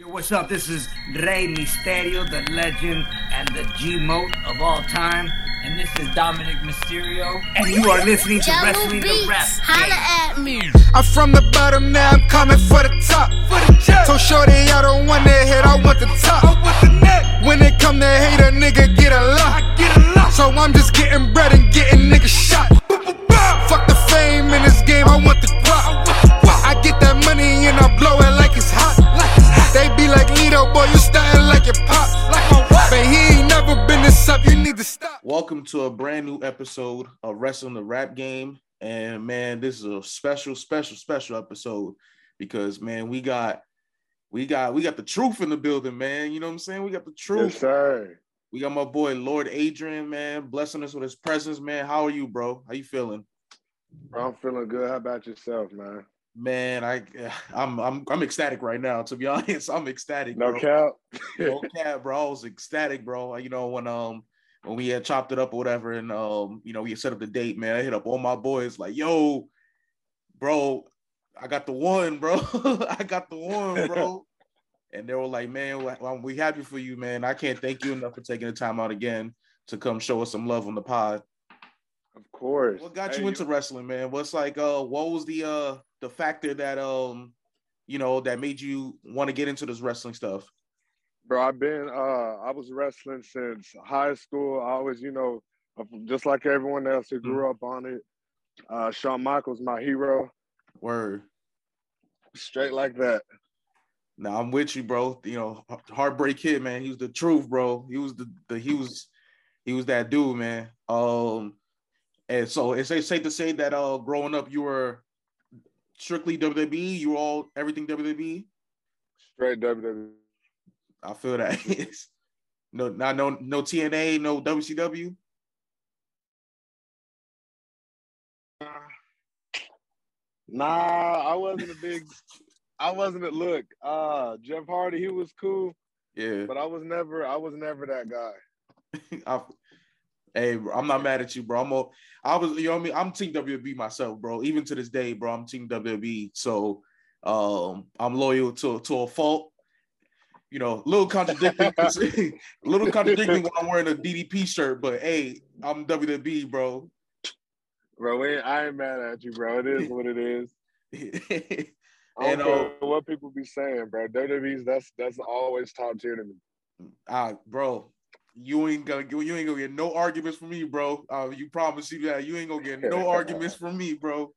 Yo, what's up? This is Rey Mysterio, the legend and the G-Mote of all time. And this is Dominic Mysterio. And you are listening to Jello Wrestling the Beats, Rap holla at me. I'm from the bottom, now I'm coming for the top. For the check. So shorty, I don't want the head, I want the top. I want the neck. When it come to hate a nigga, get a lot. I get a lot. So I'm just getting bread and getting niggas shot. Fuck the fame in this game, I want be like, boy, you starting like your pop. Like my what? But he ain't never been this up, you need to stop. Welcome to a brand new episode of Wrestling the Rap Game. And man, this is a special, special, special episode because man, we got we got we got the truth in the building, man. You know what I'm saying? We got the truth. Yes, sir. We got my boy Lord Adrean, man, blessing us with his presence, man. How are you, bro? How you feeling? I'm feeling good. How about yourself, man? Man, I I'm I'm I'm ecstatic right now, to be honest. I'm ecstatic. No bro. cap. no cap, bro. I was ecstatic, bro. You know, when um when we had chopped it up or whatever, and um, you know, we had set up the date, man. I hit up all my boys like, yo, bro, I got the one, bro. I got the one, bro. and they were like, man, we happy for you, man. I can't thank you enough for taking the time out again to come show us some love on the pod. Of course. What got Hey, you into wrestling, man? What's like uh what was the uh the factor that um you know that made you want to get into this wrestling stuff? Bro, I've been uh I was wrestling since high school. I always, you know, just like everyone else who grew Mm-hmm. up on it. Uh Shawn Michaels my hero. Word. Straight like that. Now I'm with you, bro. You know, heartbreak kid, man. He was the truth, bro. He was the, the he was he was that dude, man. Um, and so it's safe safe to say that uh, growing up, you were strictly WWE. You were all everything WWE. Straight WWE. I feel that. no, not no no TNA, no WCW. Nah, I wasn't a big I wasn't a look. Uh Jeff Hardy, he was cool, Yeah. but I was never I was never that guy. I, hey, bro, I'm not mad at you, bro. I'm a, I was, you know what I mean. I'm Team WB myself, bro. Even to this day, bro, I'm Team WB. So, um, I'm loyal to to a fault. You know, a little contradicting, a little contradicting when I'm wearing a DDP shirt, but hey, I'm WB, bro. Bro, ain't, I ain't mad at you, bro. It is what it is. I And, don't care uh, what people be saying, bro. WWE's that's that's always top tier to me. Ah, bro, you ain't gonna you ain't gonna get no arguments from me, bro. Uh, you promise you that you ain't gonna get no arguments from me, bro.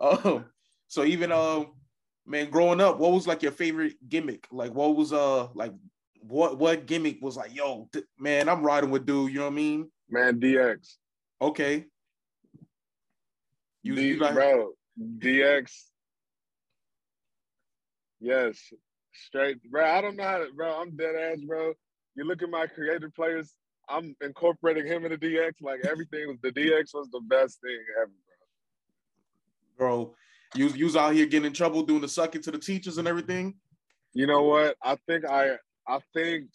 Um, so even um, man, growing up, what was like your favorite gimmick? Like, what was uh, like, what what gimmick was like, yo, th- man, I'm riding with dude. You know what I mean? Man, DX. Okay. You, D- you like, bro, DX. Yes, straight, bro. I don't know how to, bro. I'm dead ass, bro. You look at my creative players. I'm incorporating him in the DX. Like everything was the DX was the best thing ever, bro. bro, you you was out here getting in trouble doing the sucking to the teachers and everything. You know what? I think I I think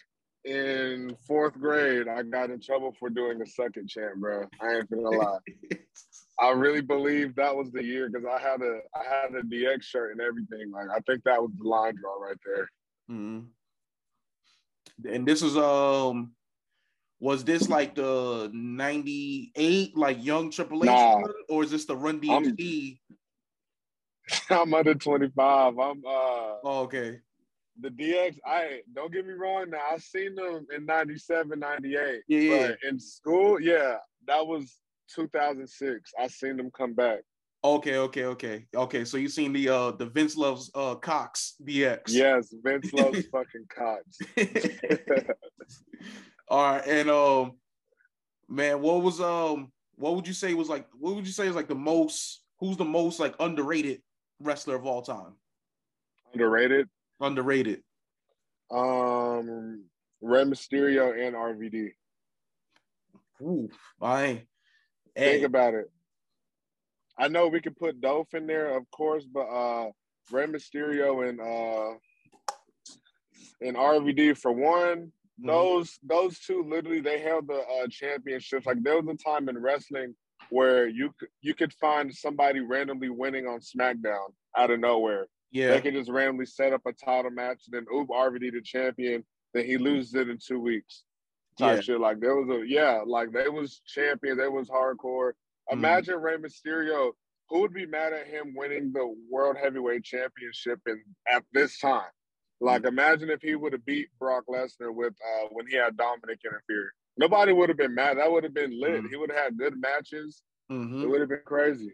in fourth grade I got in trouble for doing the suck it chant, bro. I ain't gonna lie. I really believe that was the year because I had a I had a DX shirt and everything. Like I think that was the line draw right there. Mhm. And this is um was this like the 98 like young Triple H Nah. run, or is this the run I'm- DMC? I'm under 25. I'm uh Oh, okay. the DX. I don't get me wrong. Now I seen them in 97, 98. Yeah, yeah. In school, yeah, that was 2006. I seen them come back. Okay, okay, okay. Okay, so you seen the uh the Vince loves uh Cox DX. Yes, Vince loves fucking cops. All right, and um man, what was um what would you say was like what would you say is like the most who's the most like underrated wrestler of all time? Underrated. Underrated. Um, Rey Mysterio and RVD. Ooh, I ain't. Think Hey, about it. I know we could put Dolph in there, of course, but uh Rey Mysterio and uh and RVD for one, mhm. those those two literally they held the uh, championships. Like there was a time in wrestling where you could you could find somebody randomly winning on SmackDown out of nowhere. Yeah. They could just randomly set up a title match, and then oop RVD the champion, then he loses it in two weeks. Type Yeah. shit. Like there was a yeah, like they was champion, they was hardcore. Mhm. Imagine Rey Mysterio. Who would be mad at him winning the World Heavyweight Championship in at this time? Like, imagine if he would have beat Brock Lesnar with uh, when he had Dominic interfere. Nobody would have been mad. That would have been lit. Mhm. He would have had good matches. Mhm. It would have been crazy.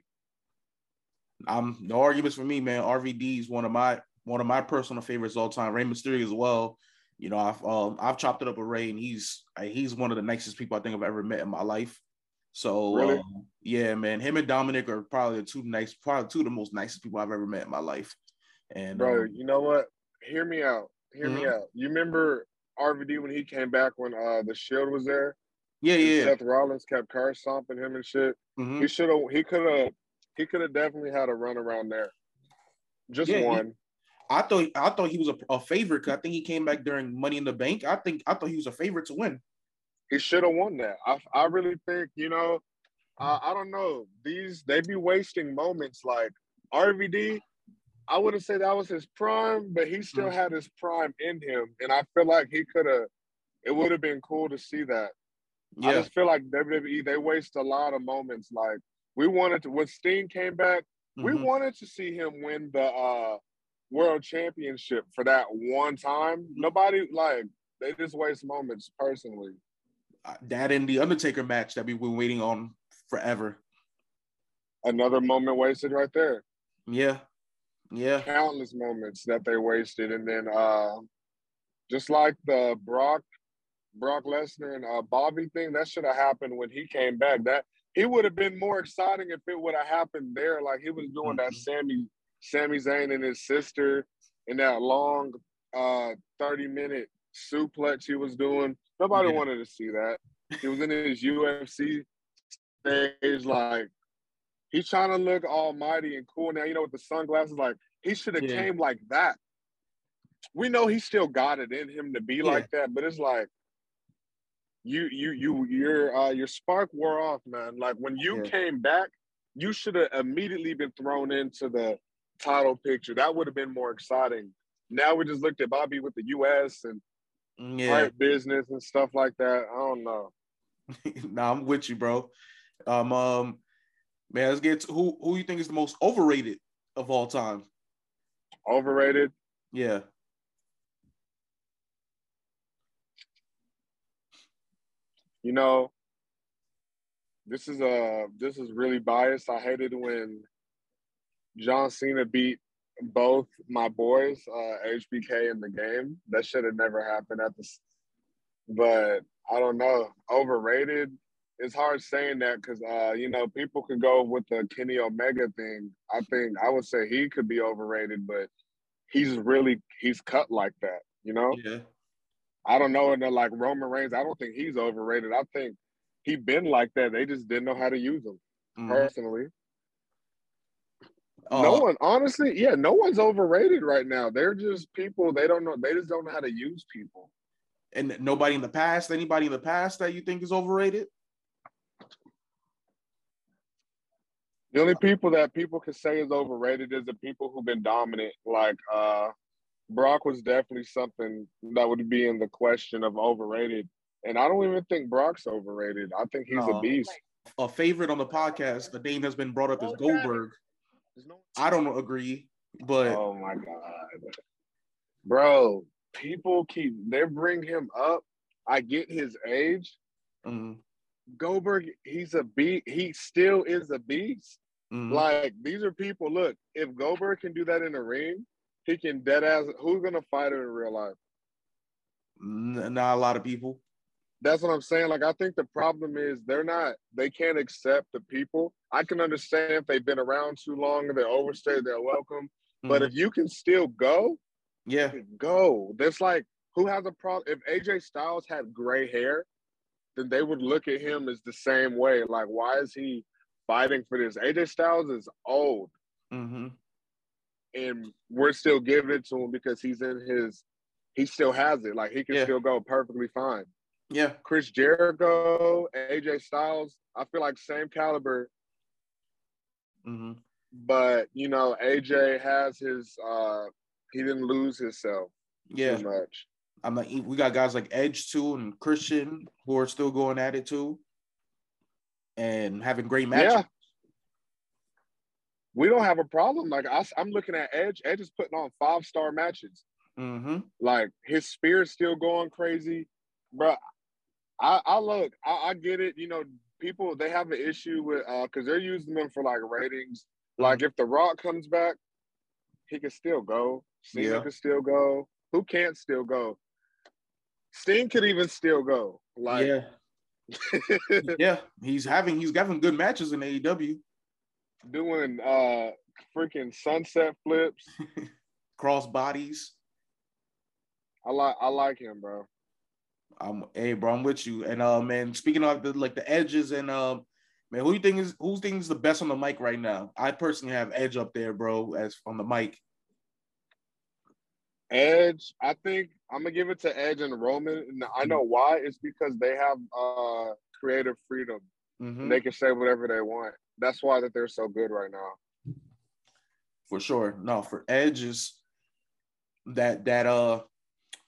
I'm no arguments for me, man. RVD is one of my one of my personal favorites all time. Rey Mysterio as well. You know, I've um I've chopped it up with Ray, and he's he's one of the nicest people I think I've ever met in my life. So Really? um, yeah, man, him and Dominic are probably the two nice, probably two of the most nicest people I've ever met in my life. And Bro, um, you know what? Hear me out. Hear me Mhm. out. You remember RVD when he came back when uh the Shield was there? yeah, yeah, Seth Rollins kept curb stomping him and shit. mhm. He should have. He could have. He could have definitely had a run around there. Just Yeah, he- one. I thought I thought he was a, a favorite I think he came back during Money in the Bank. I think I thought he was a favorite to win. He should have won that. I, I really think you know. Uh, I don't know. These they be wasting moments like RVD. I wouldn't say that was his prime, but he still Mhm. had his prime in him, and I feel like he could have. It would have been cool to see that. I just feel like WWE they waste a lot of moments. Like we wanted to when Sting came back, we mhm. wanted to see him win the uh world championship for that one time. Nobody like they just waste moments personally. Uh, that and the Undertaker match that we've been waiting on forever. Another moment wasted right there. Yeah, yeah, Countless moments that they wasted, and then uh just like the Brock Brock Lesnar and uh, Bobby thing, that should have happened when he came back. That it would have been more exciting if it would have happened there. Like he was doing that Mhm. Sammy Sami Zayn and his sister in that long uh 30 minute suplex he was doing. Nobody Yeah. wanted to see that. He was in his UFC stage, like he's trying to look almighty and cool now. You know, with the sunglasses, like he should have Yeah. came like that. We know he still got it in him to be Yeah. like that, but it's like you you you your uh your spark wore off, man. Like when you came back, you should have immediately been thrown into the title picture. That would have been more exciting. Now we just looked at Bobby with the US and yeah. Hurt business and stuff like that. I don't know. nah, I'm with you, bro. Um, um, man, let's get to who who you think is the most overrated of all time. Overrated. Yeah, You know, this is uh this is really biased. I hated when John Cena beat both my boys, uh HBK in the game. That should have never happened at the but I don't know. Overrated. It's hard saying that because uh, you know, people could go with the Kenny Omega thing. I think I would say he could be overrated, but he's really he's cut like that, you know? yeah, I don't know. And then like Roman Reigns, I don't think he's overrated. I think he been like that. They just didn't know how to use him Mhm. personally. Uh, no one, honestly, yeah, no one's overrated right now. They're just people. They don't know. They just don't know how to use people. and nobody in the past. Anybody in the past that you think is overrated? The only people that people can say is overrated is the people who've been dominant. Like uh Brock was definitely something that would be in the question of overrated. And I don't even think Brock's overrated. I think he's No. a beast. A favorite on the podcast. The name has been brought up as Goldberg. There's no- I don't agree, but Oh my god, bro! People keep they bring him up. I get his age. mm, Goldberg, he's a beast. He still is a beast. mm, Like these are people. Look, if Goldberg can do that in the ring, he can dead ass. Who's gonna fight him in real life? n- not a lot of people. That's what I'm saying. Like I think the problem is they're not. They can't accept the people. I can understand if they've been around too long and they're overstayed. They're welcome. But Mhm. if you can still go, yeah, go. There's like who has a problem? If AJ Styles had gray hair, then they would look at him as the same way. Like, why is he fighting for this? AJ Styles is old, hmm and we're still giving it to him because he's in his. He still has it. Like he can Yeah. still go perfectly fine. Yeah, Chris Jericho, AJ Styles. I feel like same caliber. hmm but you know, AJ has his. uh He didn't lose himself Yeah, too much. I'm like we got guys like Edge too and Christian who are still going at it too, and having great matches. Yeah. We don't have a problem. Like I, am looking at Edge. Edge is putting on five star matches. Mm-hmm. Like his spear's still going crazy, bro. I, I look. I, I get it. You know, people they have an issue with uh because they're using them for like ratings. Like if The Rock comes back, he can still go. Cena Yeah. can still go. Who can't still go? Sting could even still go. Like, yeah, yeah. He's having he's having good matches in AEW. doing uh freaking sunset flips. Cross bodies. I like I like him, bro. I'm hey bro, I'm with you. And uh man, speaking of the like the edges and um man, who you think is who think is the best on the mic right now? I personally have Edge up there, bro, as on the mic. Edge, I think I'm gonna give it to Edge and Roman. And I know why. It's because they have uh creative freedom. Mhm. They can say whatever they want. That's why that they're so good right now. for sure. No, for Edge is that that uh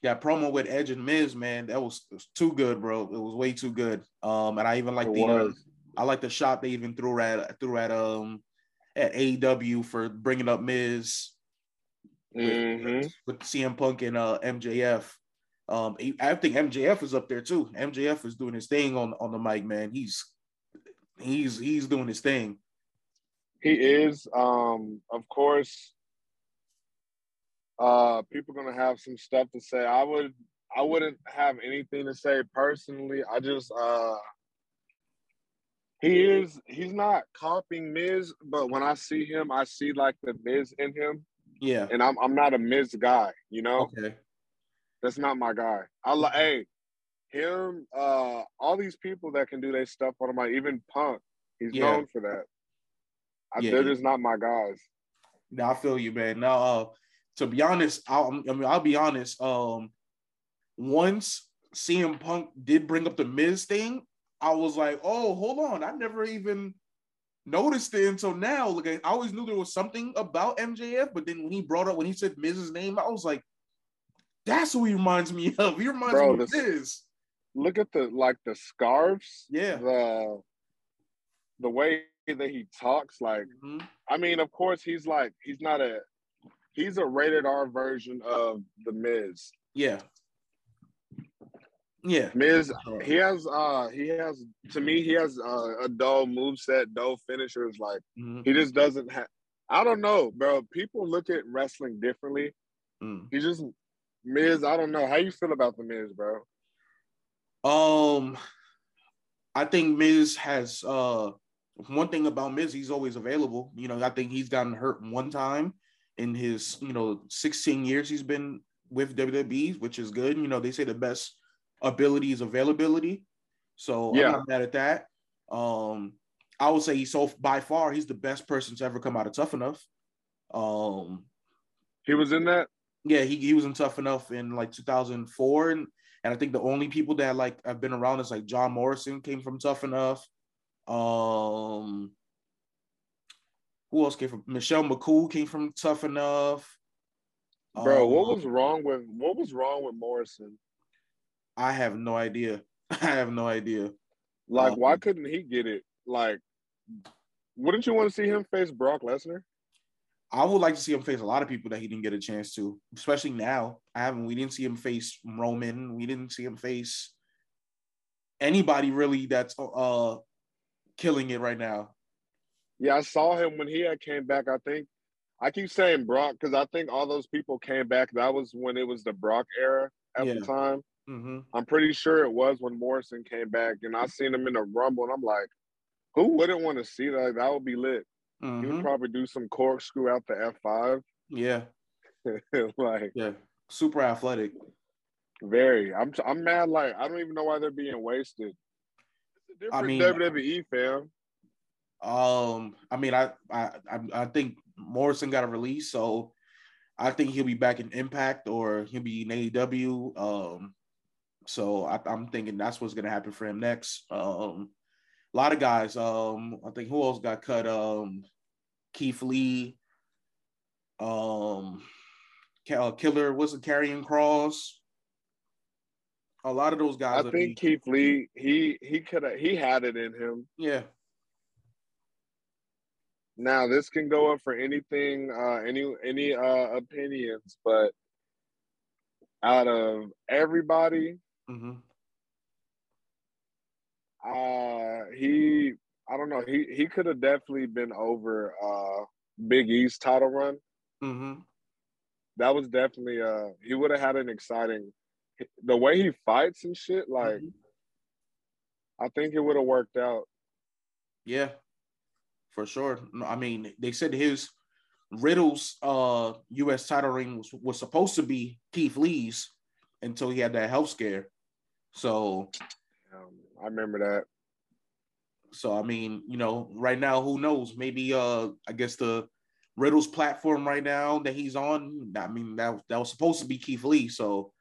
that promo with Edge and Miz, man, that was, was too good, bro. It was way too good. Um, and I even like the uh. I like the shot they even threw at threw at um at AEW for bringing up Miz with, Mhm. with CM Punk and uh MJF. Um, I think MJF is up there too. MJF is doing his thing on on the mic, man. He's he's he's doing his thing. He is. Um, of course, uh, people gonna have some stuff to say. I would, I wouldn't have anything to say personally. I just, uh, he is. He's not copying Miz, but when I see him, I see like the Miz in him, Yeah. and I'm, I'm not a Miz guy. You know, Okay. that's not my guy. I like, hey, him. Uh, all these people that can do their stuff on my, even Punk. He's Yeah. known for that. I, Yeah, they're he- just not my guys. No, I feel you, man. Now, uh, to be honest, I'll, I mean, I'll be honest. Um, once CM Punk did bring up the Miz thing, I was like, oh, hold on, I never even noticed it until now. Like, I always knew there was something about MJF, but then when he brought up when he said Miz's name, I was like, that's who he reminds me of. He reminds Bro, me of this- Miz. look at the like the scarves, Yeah. the the way that he talks. Like, Mhm. I mean, of course, he's like he's not a he's a rated R version of the Miz. Yeah. Yeah. Miz, he has uh he has to me he has uh, a dull moveset, dull finishers. Like Mhm. he just doesn't have. I don't know, bro. People look at wrestling differently. Mm. He just Miz. I don't know how you feel about the Miz, bro. Um, I think Miz has uh one thing about Miz, he's always available. You know, I think he's gotten hurt one time in his you know 16 years he's been with WWE, which is good. You know, they say the best ability is availability, so Yeah. I'm not mad at that. Um, I would say he's so by far he's the best person to ever come out of Tough Enough. Um, He was in that. yeah, he, he was in Tough Enough in like 2004, and and I think the only people that like have been around is like John Morrison came from Tough Enough. Um, who else came from? Michelle McCool came from Tough Enough. Bro, what Um, was wrong with what was wrong with Morrison? I have no idea. I have no idea. Like, why Um, couldn't he get it? Like, wouldn't you want to see him face Brock Lesnar? I would like to see him face a lot of people that he didn't get a chance to, especially now. I haven't. We didn't see him face Roman. We didn't see him face anybody really that's uh killing it right now. Yeah, I saw him when he had came back. I think I keep saying Brock because I think all those people came back. That was when it was the Brock era at Yeah. the time. hmm I'm pretty sure it was when Morrison came back, and I seen him in the Rumble, and I'm like, who wouldn't want to see that? That would be lit. He hmm would probably do some corkscrew out the F5. Yeah, like yeah. Super athletic. very. I'm I'm mad. Like I don't even know why they're being wasted. It's a I different mean- WWE fam. Um, I mean, I, I, I, I think Morrison got a release, so I think he'll be back in Impact or he'll be in AEW. Um, so I, I'm thinking that's what's gonna happen for him next. Um, a lot of guys. Um, I think who else got cut? Um, Keith Lee, um, uh, Killer wasn't Karrion Kross. A lot of those guys. I think Keith Lee, he he could have he had it in him. Yeah. Now this can go up for anything, uh, any any uh, opinions, but out of everybody, mm-hmm. uh, he I don't know he he could have definitely been over uh, Big E's title run. Mm-hmm. That was definitely uh he would have had an exciting the way he fights and shit, like mm-hmm. I think it would have worked out. Yeah, for sure. I mean, they said his Riddle's uh US title ring was, was supposed to be Keith Lee's until he had that health scare. So um, I remember that. So I mean, you know, right now, who knows? Maybe uh I guess the Riddle's platform right now that he's on. I mean, that that was supposed to be Keith Lee. So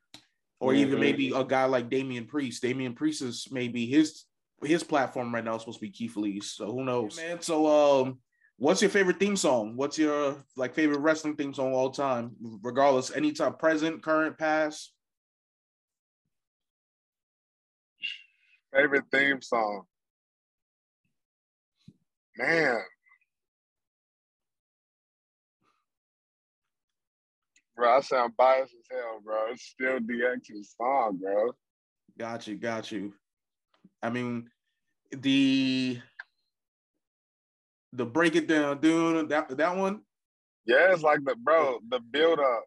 or mm-hmm. even maybe a guy like Damian Priest. Damian Priest is maybe his his platform right now is supposed to be Keith Lee. So who knows, man? So um, what's your favorite theme song? What's your like favorite wrestling theme song all time, regardless, any anytime, present, current, past? Favorite theme song, man. bro. I sound biased as hell, bro. It's still DX's song, bro. Got you, got you. I mean, the the break it down, dude. That that one. Yeah, it's like the bro, the build up.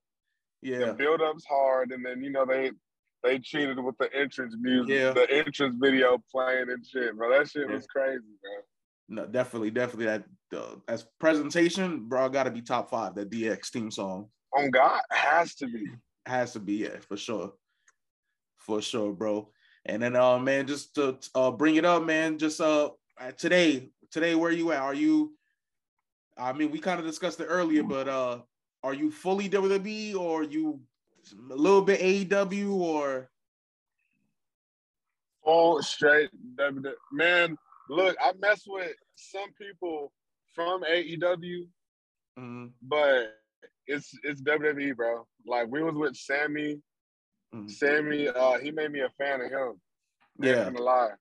Yeah, the build up's hard, and then you know they they cheated with the entrance music, yeah. the entrance video playing and shit, bro. That shit yeah. was crazy, bro. No, definitely, definitely. That uh, as presentation, bro, got to be top five. That DX theme song. On God, has to be. Has to be, yeah, for sure. For sure, bro. And then uh man, just to uh bring it up, man, just uh today, today where you at? Are you I mean, we kind of discussed it earlier, but uh are you fully WWE or are you a little bit AEW or full straight WWE? Man, look, I mess with some people from AEW, mm-hmm. but it's it's WWE, bro. Like we was with Sammy. Mm-hmm. Sammy, uh, he made me a fan of him. Yeah, I'm lie.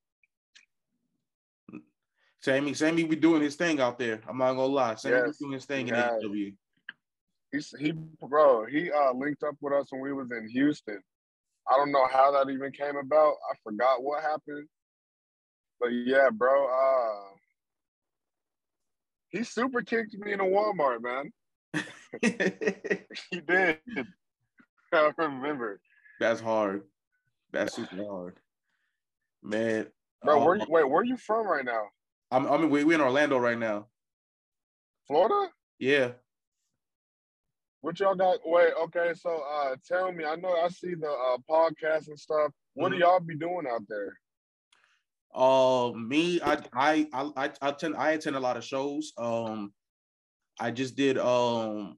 Sammy, Sammy be doing his thing out there. I'm not gonna lie. Sammy yes, be doing his thing in AEW. He's he bro, he uh linked up with us when we was in Houston. I don't know how that even came about. I forgot what happened. But yeah, bro, uh he super kicked me in a Walmart, man. he did. I remember. That's hard. That's super hard, man. Bro, um, where you, wait, where are you from right now? I'm. I mean, we we in Orlando right now. Florida. Yeah. What y'all got? Wait, okay. So, uh, tell me. I know I see the uh, podcast and stuff. What mm-hmm. do y'all be doing out there? Uh, me, I, I, I, I attend. I attend a lot of shows. Um, I just did um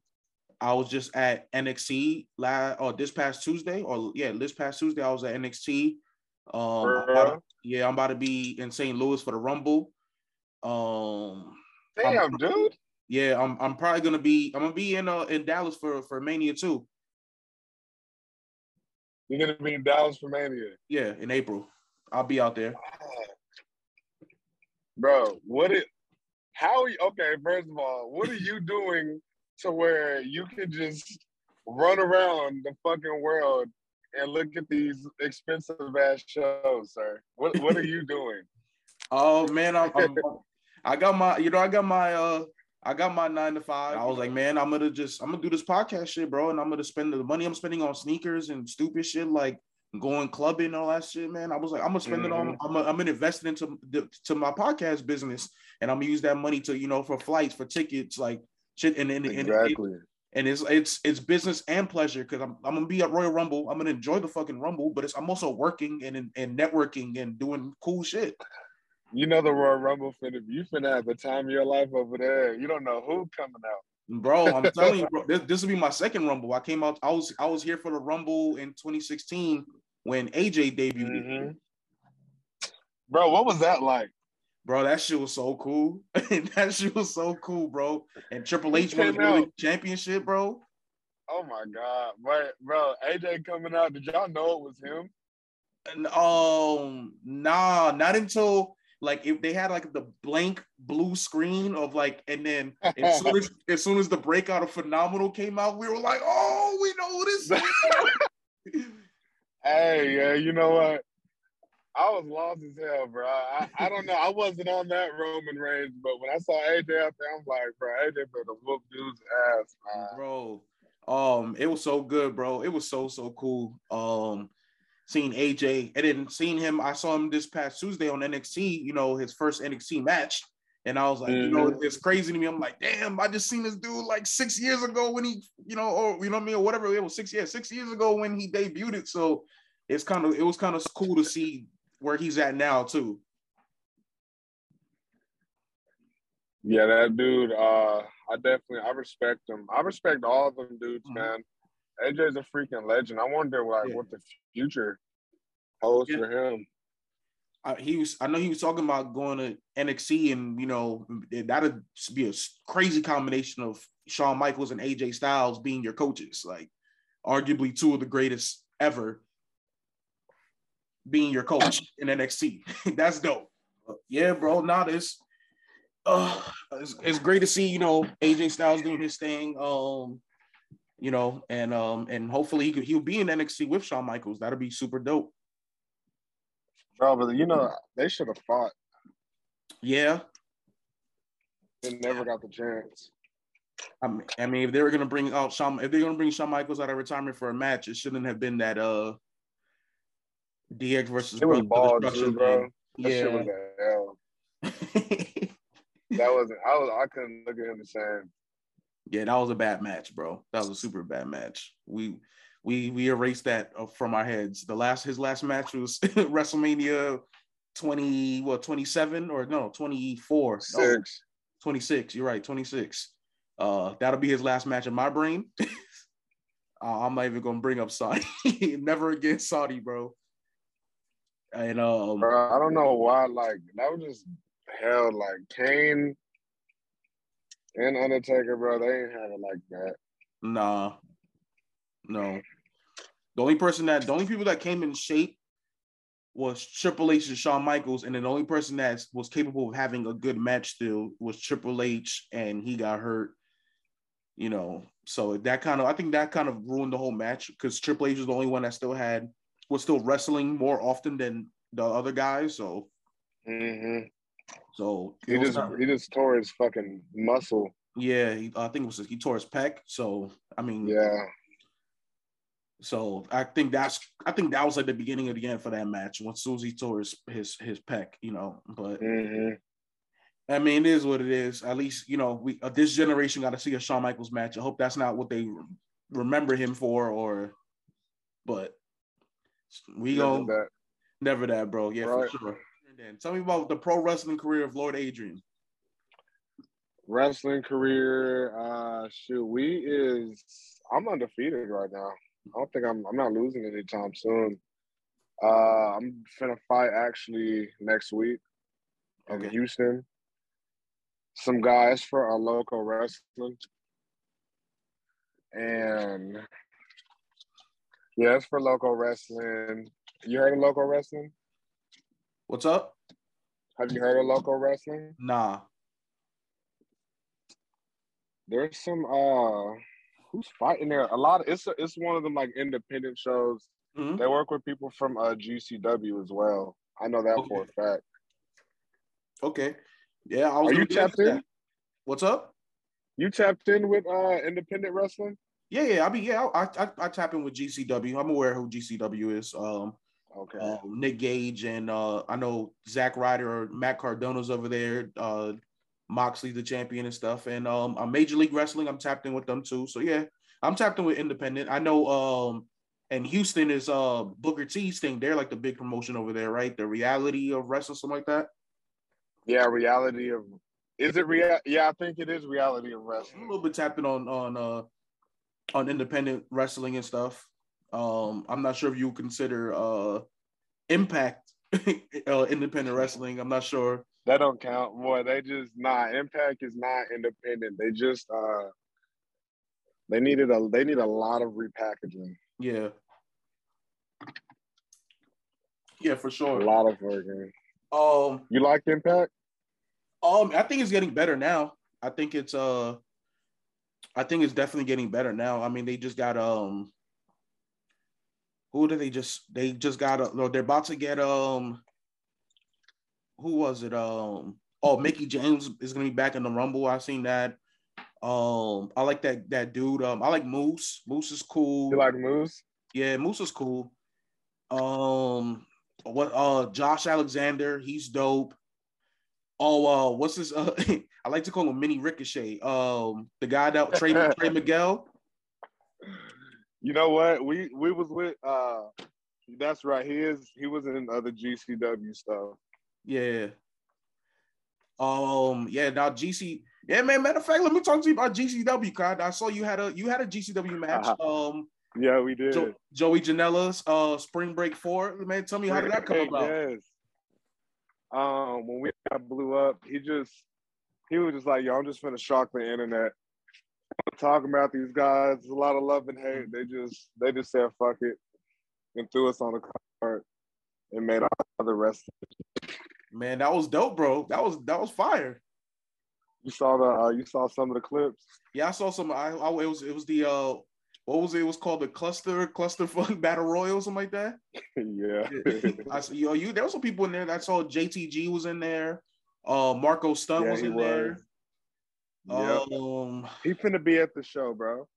I was just at NXT last or this past Tuesday or yeah, this past Tuesday I was at NXT. Um to, yeah, I'm about to be in St. Louis for the Rumble. Um Damn, I'm, dude. Yeah, I'm I'm probably gonna be I'm gonna be in uh in Dallas for for Mania too. You're gonna be in Dallas for Mania. Yeah, in April. I'll be out there. Bro, what it how okay, first of all, what are you doing to where you can just run around the fucking world and look at these expensive ass shows, sir? What what are you doing? Oh man, I'm, I'm, i got my, you know, I got my uh I got my nine to five. I was like, man, I'm gonna just I'm gonna do this podcast shit, bro, and I'm gonna spend the money I'm spending on sneakers and stupid shit like going clubbing and all that shit, man. I was like, I'm gonna spend mm-hmm. it on. Mm-hmm. I'm gonna, I'm gonna invest it into the, to my podcast business, and I'm gonna use that money to you know for flights, for tickets, like shit, and and, exactly. and, and it's it's it's business and pleasure because I'm, I'm gonna be at Royal Rumble. I'm gonna enjoy the fucking Rumble, but it's I'm also working and and networking and doing cool shit. You know the Royal Rumble finna you finna have the time of your life over there. You don't know who coming out. Bro, I'm telling you, bro, this, this will be my second Rumble. I came out, I was I was here for the Rumble in 2016 when AJ debuted. Mm-hmm. Bro, what was that like? Bro, that shit was so cool. that shit was so cool, bro. And Triple H won the championship, bro. Oh my god, but bro, AJ coming out. Did y'all know it was him? And, um, nah, not until like if they had like the blank blue screen of like, and then as soon as as soon as the breakout of Phenomenal came out, we were like, oh, we know this. hey, yeah, you know what? I was lost as hell, bro. I, I don't know. I wasn't on that Roman Reigns, but when I saw AJ out there, I'm like, bro, AJ better whoop dude's ass, man. Bro, um, it was so good, bro. It was so so cool. Um, seeing AJ and then seeing him, I saw him this past Tuesday on NXT. You know, his first NXT match. And I was like, mm-hmm. you know, mm-hmm. it's crazy to me. I'm like, damn, I just seen this dude like six years ago when he, you know, or you know what I mean, or whatever it was, six years, six years ago when he debuted. So it's kind of it was kind of cool to see where he's at now too. Yeah, that dude. Uh, I definitely I respect him. I respect all of them dudes, mm-hmm. man. AJ's a freaking legend. I wonder like yeah. what the future holds yeah. for him. Uh, he was. I know he was talking about going to NXT, and you know that'd be a crazy combination of Shawn Michaels and AJ Styles being your coaches, like arguably two of the greatest ever being your coach in NXT. That's dope. Yeah, bro. Now this, uh, it's, it's, great to see you know AJ Styles doing his thing. Um, you know, and um, and hopefully he could he'll be in NXT with Shawn Michaels. That'll be super dope. Bro, but you know they should have fought. Yeah. They never got the chance. I mean, I mean, if they were gonna bring out Shawn, if they're gonna bring Shawn Michaels out of retirement for a match, it shouldn't have been that uh DX versus it was ball too, bro. That yeah. was hell. that wasn't. I was. I couldn't look at him the same. Yeah, that was a bad match, bro. That was a super bad match. We we we erased that uh, from our heads. The last his last match was WrestleMania 20 well 27 or no 24 Six. No, 26 you're right 26 uh that'll be his last match in my brain uh, i'm not even gonna bring up saudi never again saudi bro and um, Bro, I don't know why. Like that was just hell. Like Kane and Undertaker, bro, they ain't have it like that. Nah, no. The only person that, the only people that came in shape was Triple H and Shawn Michaels, and then the only person that was capable of having a good match still was Triple H, and he got hurt. You know, so that kind of, I think that kind of ruined the whole match because Triple H was the only one that still had was still wrestling more often than the other guys. So, mm-hmm. so he just not, he just tore his fucking muscle. Yeah, he, I think it was he tore his pec. So I mean, yeah. So I think that's I think that was like the beginning of the end for that match when Susie tore his his his pec, you know. But mm-hmm. I mean, it is what it is. At least you know we uh, this generation got to see a Shawn Michaels match. I hope that's not what they remember him for, or but we go that. never that, bro. Yeah, right. for sure. And then tell me about the pro wrestling career of Lord Adrean. Wrestling career, uh shoot, we is I'm undefeated right now. I don't think I'm I'm not losing anytime soon. Uh I'm finna fight actually next week in Houston. Some guys for our local wrestling. And yeah, it's for local wrestling. You heard of local wrestling? What's up? Have you heard of local wrestling? Nah. There's some uh who's fighting there? A lot of it's a, it's one of them like independent shows. Mm-hmm. They work with people from uh GCW as well. I know that okay. for a fact. Okay. Yeah, I was Are you tapped in? What's up? You tapped in with uh independent wrestling? Yeah, yeah. I mean, yeah, I, I, I tap in with GCW. I'm aware who GCW is. Um, okay. Uh, Nick Gage and uh, I know Zack Ryder or Matt Cardona's over there. Uh, Moxley, the champion and stuff. And um, I'm Major League Wrestling. I'm tapped in with them too. So yeah, I'm tapped in with Independent. I know. Um, and Houston is uh Booker T's thing. They're like the big promotion over there, right? The reality of wrestling, something like that. Yeah, reality of. Is it real? Yeah, I think it is reality of wrestling. I'm a little bit tapping on on uh on independent wrestling and stuff. Um, I'm not sure if you consider uh, Impact uh, independent wrestling. I'm not sure That don't count, boy. They just nah. Impact is not independent. They just uh, they needed a they need a lot of repackaging. Yeah. Yeah, for sure. A lot of working. Um, you like Impact? Um, I think it's getting better now. I think it's uh, I think it's definitely getting better now. I mean, they just got um, who did they just they just got uh, they're about to get um, who was it um oh Mickie James is gonna be back in the Rumble. I've seen that. Um, I like that that dude. Um, I like Moose. Moose is cool. You like Moose? Yeah, Moose is cool. Um, what? Uh, Josh Alexander, he's dope. Oh, uh, what's his? Uh, I like to call him Mini Ricochet. Um, the guy that Trey Trey Miguel. You know what? We we was with. Uh, that's right. He is. He was in other GCW stuff. Yeah. Um. Yeah. Now GC. Yeah, man. Matter of fact, let me talk to you about GCW. I saw you had a you had a GCW match. Uh-huh. Um. Yeah, we did. Jo- Joey Janela's uh Spring Break Four. Man, tell me how did that come about? Yes. Um, when we got blew up, he just he was just like, "Yo, I'm just gonna shock the internet." Talking about these guys, a lot of love and hate. They just they just said fuck it and threw us on the card and made all the rest. Man, that was dope, bro. That was that was fire. You saw the uh, you saw some of the clips. Yeah, I saw some. I, I it was it was the uh what was it? It was called the cluster cluster funk battle royal, something like that. yeah. I saw yo, you there were some people in there. I saw JTG was in there. Uh Marco Stunt yeah, was in was. there. Yep. Um he finna be at the show, bro.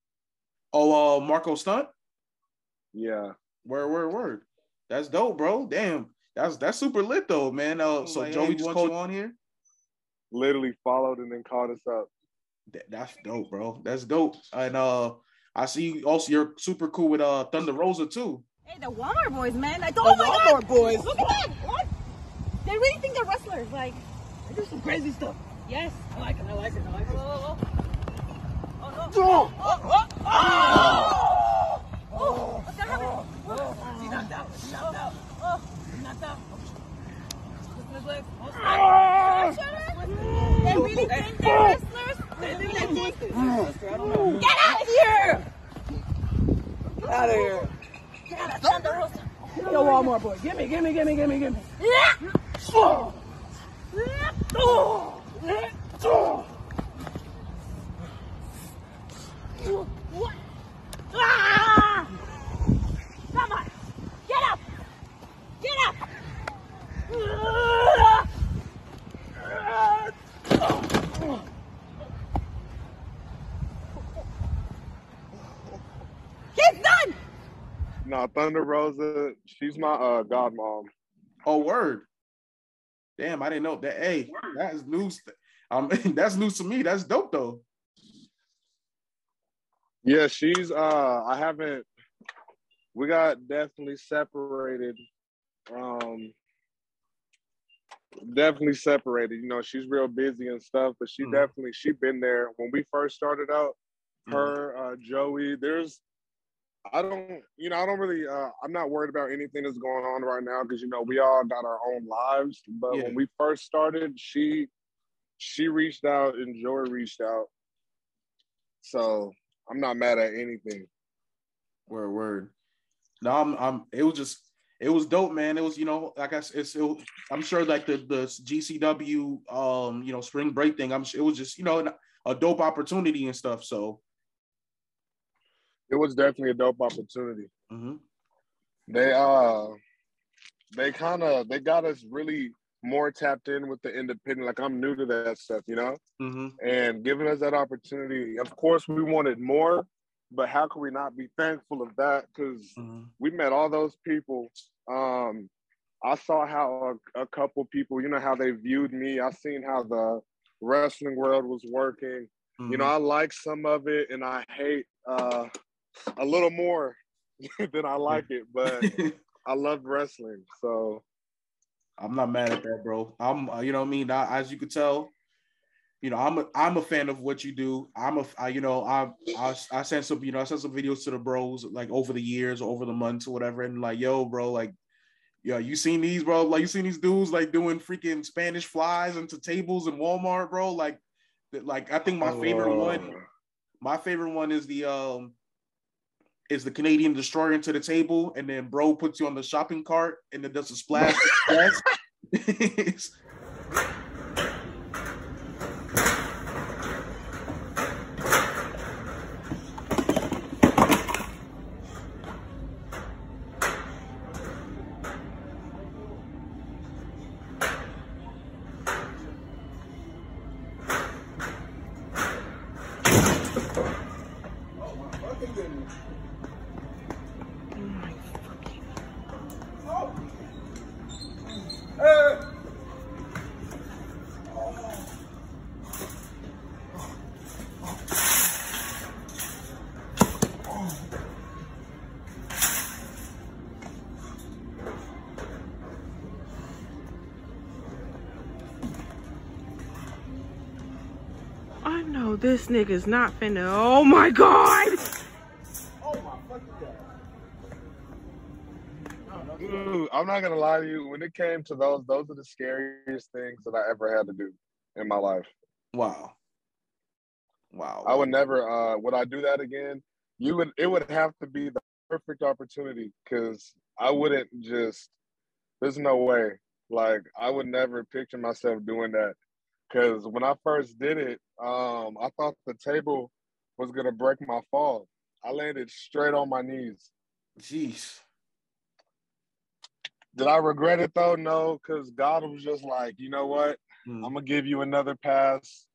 Oh uh Marco Stunt? Yeah. Word, word, word. That's dope, bro. Damn. That's that's super lit though, man. Uh so like, Joey hey, just called you on here? Literally followed and then called us up. that's dope, bro. That's dope. And uh I see also you're super cool with uh Thunder Rosa too. Hey, the Walmart boys, man. Like, oh the my Walmart God. boys. Look at that. What? They really think they're wrestlers. Like, they do some crazy stuff. Yes. I like it. I like it. I like it. Oh, oh, oh. no. Oh, oh, oh, oh. oh. What's that happening? Oh. He knocked out. He knocked out. Oh. He knocked out. His leg. Oh, they really think they're wrestlers? They really think. Get out of here! Get out of here. Yo, Walmart boy. Give me, give me, give me, give me, give me. Yeah. Oh. Oh. Oh. What? Ah! Come on. Get up. Get up. He's done. No, Thunder Rosa, she's my uh godmom. Oh, word. Damn, I didn't know that. Hey, that's news. Um, that's news to me. That's dope though. Yeah, she's uh I haven't we got definitely separated. Um definitely separated. You know, she's real busy and stuff, but she mm definitely she been there when we first started out. mm Her, uh, Joey, there's I don't, you know, I don't really, uh, I'm not worried about anything that's going on right now because you know we all got our own lives. But yeah. when we first started, she, she reached out and Joey reached out. So I'm not mad at anything. Word, word. No, I'm, I'm. It was just it was dope, man. It was, you know, like I said, it's, it, I'm sure like the the GCW, um, you know, spring break thing. I'm it was just, you know, a dope opportunity and stuff. So it was definitely a dope opportunity. Mm-hmm. They uh, they kind of they got us really more tapped in with the independent. Like I'm new to that stuff, you know, mm-hmm. and giving us that opportunity. Of course, we wanted more, but how can we not be thankful of that? Because mm-hmm. we met all those people. Um, I saw how a, a, couple people, you know, how they viewed me. I seen how the wrestling world was working. Mm-hmm. You know, mm-hmm. I like some of it, and I hate uh, a little more than I like it. But I love wrestling, so I'm not mad at that, bro. I'm, uh, you know, what I mean, I, as you could tell, you know, I'm a I'm a fan of what you do. I'm a I, you know, I, I I sent some, you know, I sent some videos to the bros like over the years, over the months or whatever, and like, yo, bro, like, Yeah, you seen these, bro? Like you seen these dudes like doing freaking Spanish flies into tables in Walmart, bro? Like, like I think my favorite Oh. one, my favorite one is the um is the Canadian destroyer into the table, and then bro puts you on the shopping cart and then does a splash. this nigga's not finna. Oh my god! Dude, I'm not gonna lie to you. When it came to those, those are the scariest things that I ever had to do in my life. Wow. Wow. I would never. Uh, would I do that again? You would. It would have to be the perfect opportunity because I wouldn't just. There's no way. Like I would never picture myself doing that. Because when I first did it, um, I thought the table was gonna break my fall. I landed straight on my knees. Jeez. Did I regret it though? No, because God was just like, you know what? Mm. I'm gonna give you another pass.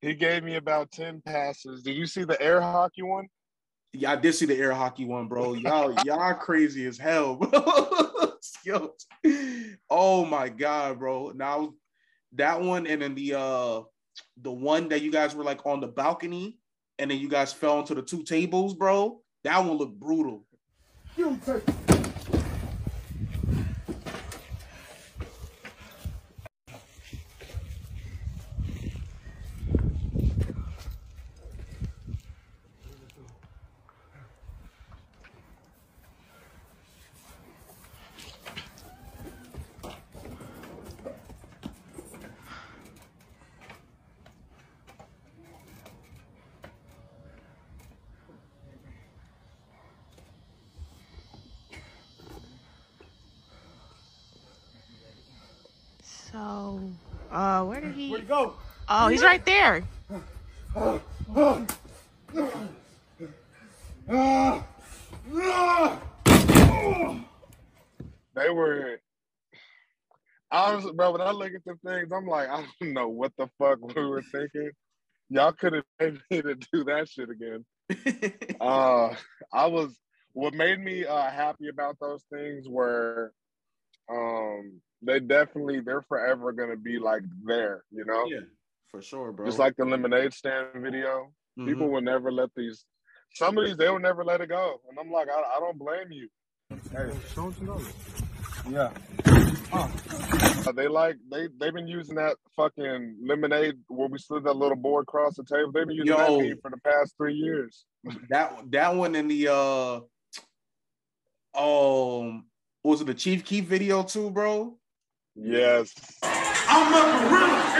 He gave me about 10 passes. Did you see the air hockey one? Yeah, I did see the air hockey one, bro. Y'all, y'all crazy as hell, bro. Yo. Oh my god, bro. Now that one and then the uh the one that you guys were like on the balcony and then you guys fell into the two tables, bro. That one looked brutal. So, uh, where did he? Where'd he go? Oh, he's right there. They were honestly, bro. When I look at the things, I'm like, I don't know what the fuck we were thinking. Y'all could have made me to do that shit again. Uh, I was. What made me uh, happy about those things were, um, they definitely they're forever gonna be like there. You know, yeah, for sure, bro. just like the lemonade stand video. Mhm. People will never let these. Some of these they will never let it go, and I'm like, I, I don't blame you. Yeah. Uh, They like they they've been using that fucking lemonade where we slid that little board across the table. They've been using that Yo. meme for the past three years. that that one in the uh um was it the Chief Keef video too, bro? Yes. I'm a gorilla in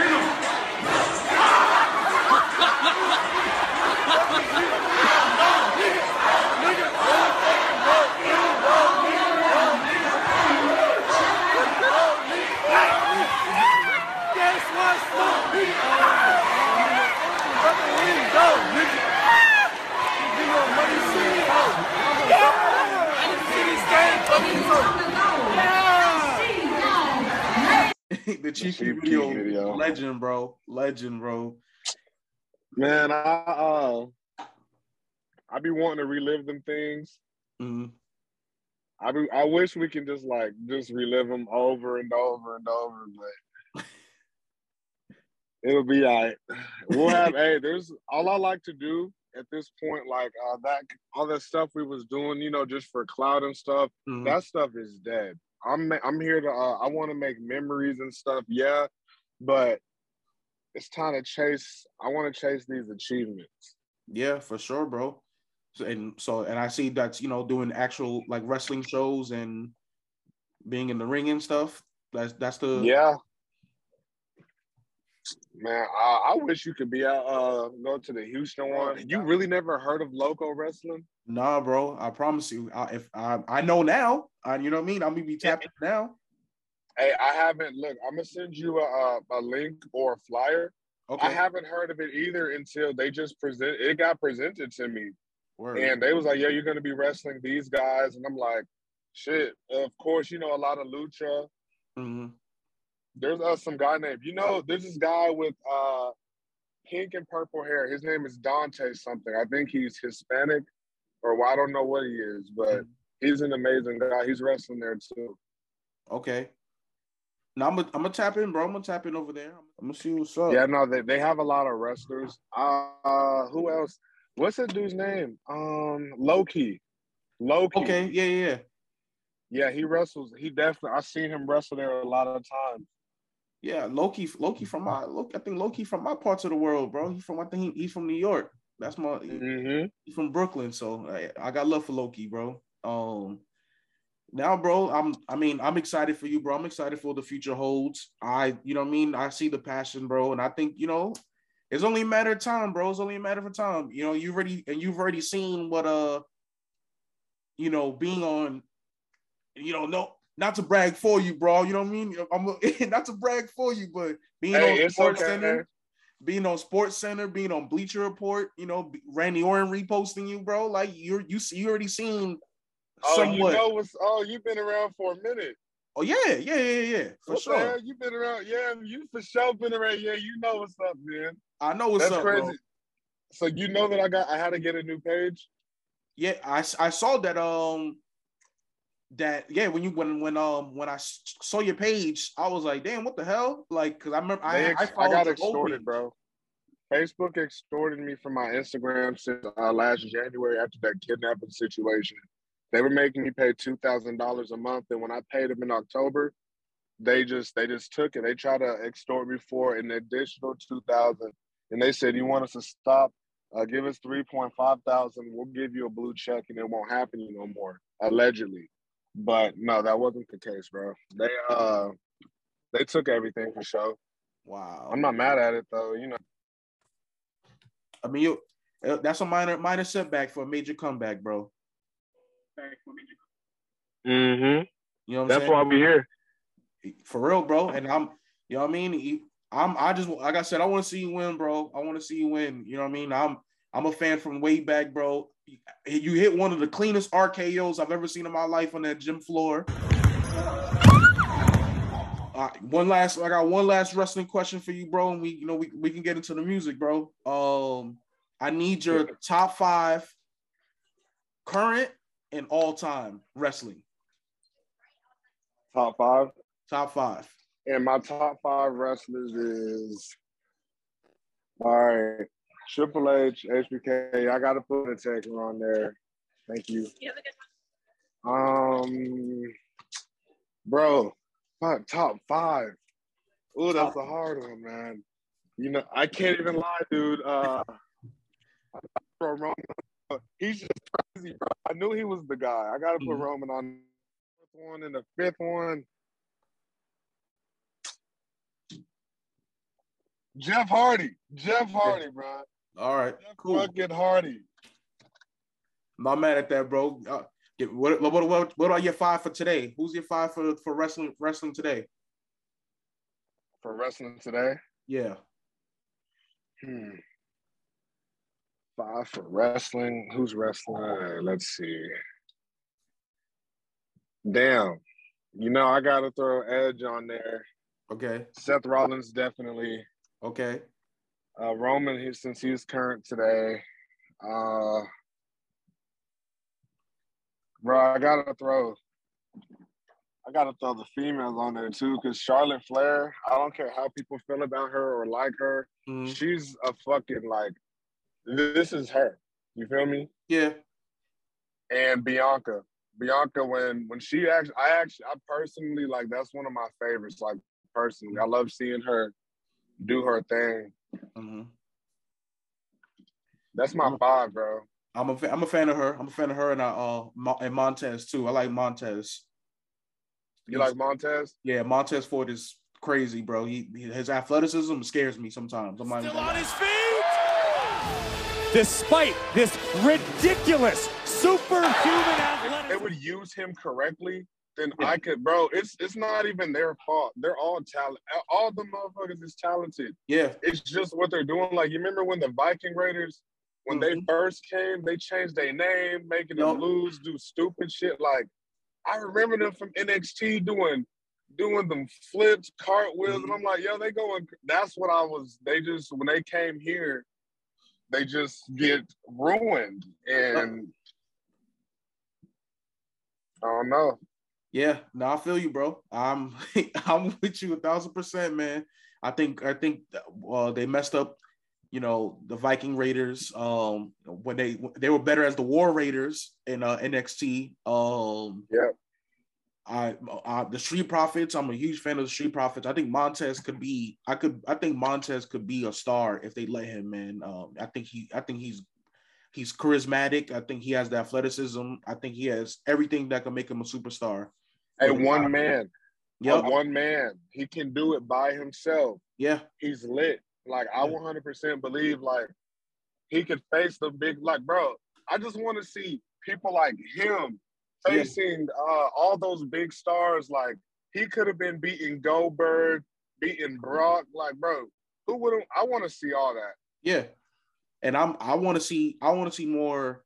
the Chief Chief Keef Keef video, video. legend, bro, legend, bro. Man, I uh I be wanting to relive them things. Mhm. I be I wish we can just like just relive them over and over and over, but it'll be all right. We'll have hey, there's all I like to do at this point, like uh that all that stuff we was doing, you know, just for cloud and stuff. Mhm. that stuff is dead. I'm I'm here to uh, I want to make memories and stuff, yeah, but it's time to chase. I want to chase these achievements. Yeah, for sure, bro. So and so and I see that's you know doing actual like wrestling shows and being in the ring and stuff. That's that's the Yeah. Man, I, I wish you could be out uh go to the Houston one. You really never heard of Loco Wrestling? Nah, bro. I promise you. I, if I I know now, I, you know what I mean. I'm gonna be tapped now. Hey, I haven't look. I'm gonna send you a, a link or a flyer. Okay. I haven't heard of it either until they just present. It got presented to me, Word. and they was like, "Yeah, you're gonna be wrestling these guys," and I'm like, "Shit." Of course, you know a lot of lucha. hmm There's uh, some guy named you know. There's this guy with uh pink and purple hair. His name is Dante something. I think he's Hispanic, or well, I don't know what he is, but he's an amazing guy. He's wrestling there too. Okay. Now I'm gonna I'm gonna tap in, bro. I'm gonna tap in over there. I'm gonna see what's up. Yeah, no, they, they have a lot of wrestlers. Uh who else? What's that dude's name? Um Loki. Loki. Okay. Yeah. Yeah. yeah. Yeah, he wrestles. He definitely I've seen him wrestle there a lot of times. Yeah, Loki, Loki from my look. I think Loki from my parts of the world, bro. He's from I think he, he's from New York. That's my Mm-hmm. he's from Brooklyn, so I, I got love for Loki, bro. Um, now, bro, I'm I mean I'm excited for you, bro. I'm excited for the future holds. I you know what I mean. I see the passion, bro, and I think you know it's only a matter of time, bro. It's only a matter of time. You know, you've already and you've already seen what uh, you know, being on, you know, no. Not to brag for you, bro. You know what I mean? I'm not to brag for you, but being Hey, on Sports okay. Center, being on SportsCenter, being on Bleacher Report, you know, Randy Orton reposting you, bro. Like you're you see you already seen Oh, somewhat. you know what's oh, you've been around for a minute. oh yeah, yeah, yeah, yeah, for sure. You've been around, yeah, you for sure been around. Yeah, you know what's up, man. I know what's That's up, crazy. bro. So you know that I got I had to get a new page. Yeah, I I saw that um that yeah when you when when um when I saw your page, I was like, damn, what the hell? Like, cause I remember I They I, I, got extorted, bro. Facebook extorted me from my Instagram since uh, last January after that kidnapping situation. They were making me pay two thousand dollars a month, and when I paid them in October, they just they just took it. They tried to extort me for an additional two thousand, and they said, "You want us to stop? Uh, give us three point five thousand. We'll give you a blue check, and it won't happen you no more." Allegedly, but no, that wasn't the case, bro. They uh they took everything for sure. Wow. I'm not mad at it though. You know, I mean, you uh, that's a minor minor setback for a major comeback, bro. mm-hmm. You know what I'm that's saying? why we here. for real, bro. And I'm, you know what I mean. I'm, I just, like I said, I want to see you win, bro. I want to see you win. You know what I mean. I'm, I'm a fan from way back, bro. You hit one of the cleanest RKO's I've ever seen in my life on that gym floor. One last, I got one last wrestling question for you, bro, and we, you know, we, we can get into the music, bro. Um, I need your top five current and all time wrestling. Top five. Top five. And my top five wrestlers is all right. Triple H, HBK. I gotta put a taker on there. Thank you. Um, bro, my top five. Oh, that's a hard one, man. You know, I can't even lie, dude. Uh, bro, Roman, he's just crazy, bro. I knew he was the guy. I gotta put Mhm. Roman on the fourth one and the fifth one. Jeff Hardy. Jeff Hardy, bro. All right, cool. fucking Hardy. Not mad at that, bro. Uh, get- what, what, what, what are your five for today? Who's your five for, for wrestling wrestling today? For wrestling today. Yeah. Hmm. Five for wrestling. Who's wrestling? Uh, Let's see. Damn. You know, I gotta throw Edge on there. Okay. Seth Rollins definitely. Okay. Uh, Roman, he, since he's current today. Uh, bro, I gotta throw. I gotta throw the females on there too, because Charlotte Flair. I don't care how people feel about her or like her. Mhm. She's a fucking like. This is her. You feel me? Yeah. and Bianca. Bianca, when when she actually, I actually, I personally like that's one of my favorites. Like personally, I love seeing her do her thing. Mhm. That's my five, bro. I'm a fa- I'm a fan of her. I'm a fan of her and uh, uh and Montez too. I like Montez. You like Montez? Yeah, Montez Ford is crazy, bro. He his athleticism scares me sometimes. I'm Still on his feet. Despite this ridiculous superhuman athleticism, they would use him correctly, then yeah. I could, bro. It's it's not even their fault. They're all talent. All the motherfuckers is talented. Yeah, it's just what they're doing. Like you remember when the Viking Raiders, when mm-hmm. they first came, they changed their name, making them lose, do stupid shit. Like I remember them from NXT doing doing them flips, cartwheels, mm-hmm. and I'm like, yo, they going. That's what I was. They just when they came here, they just get ruined, and I don't know. Yeah, no, I feel you, bro. I'm I'm with you a thousand percent, man. I think I think uh, they messed up. You know, the Viking Raiders. Um, when they they were better as the War Raiders in uh, NXT. Um, yeah. I, I the Street Profits. I'm a huge fan of the Street Profits. I think Montez could be. I could. I think Montez could be a star if they let him. Man, um, I think he. I think he's. He's charismatic. I think he has the athleticism. I think he has everything that can make him a superstar. Hey, one man. Yeah, one man. He can do it by himself. Yeah, he's lit. Like I 100% believe. Like he could face the big. Like, bro, I just want to see people like him facing yeah. uh, all those big stars. Like he could have been beating Goldberg, beating Brock. Like, bro, who would I want to see all that? Yeah, and I'm I want to see I want to see more.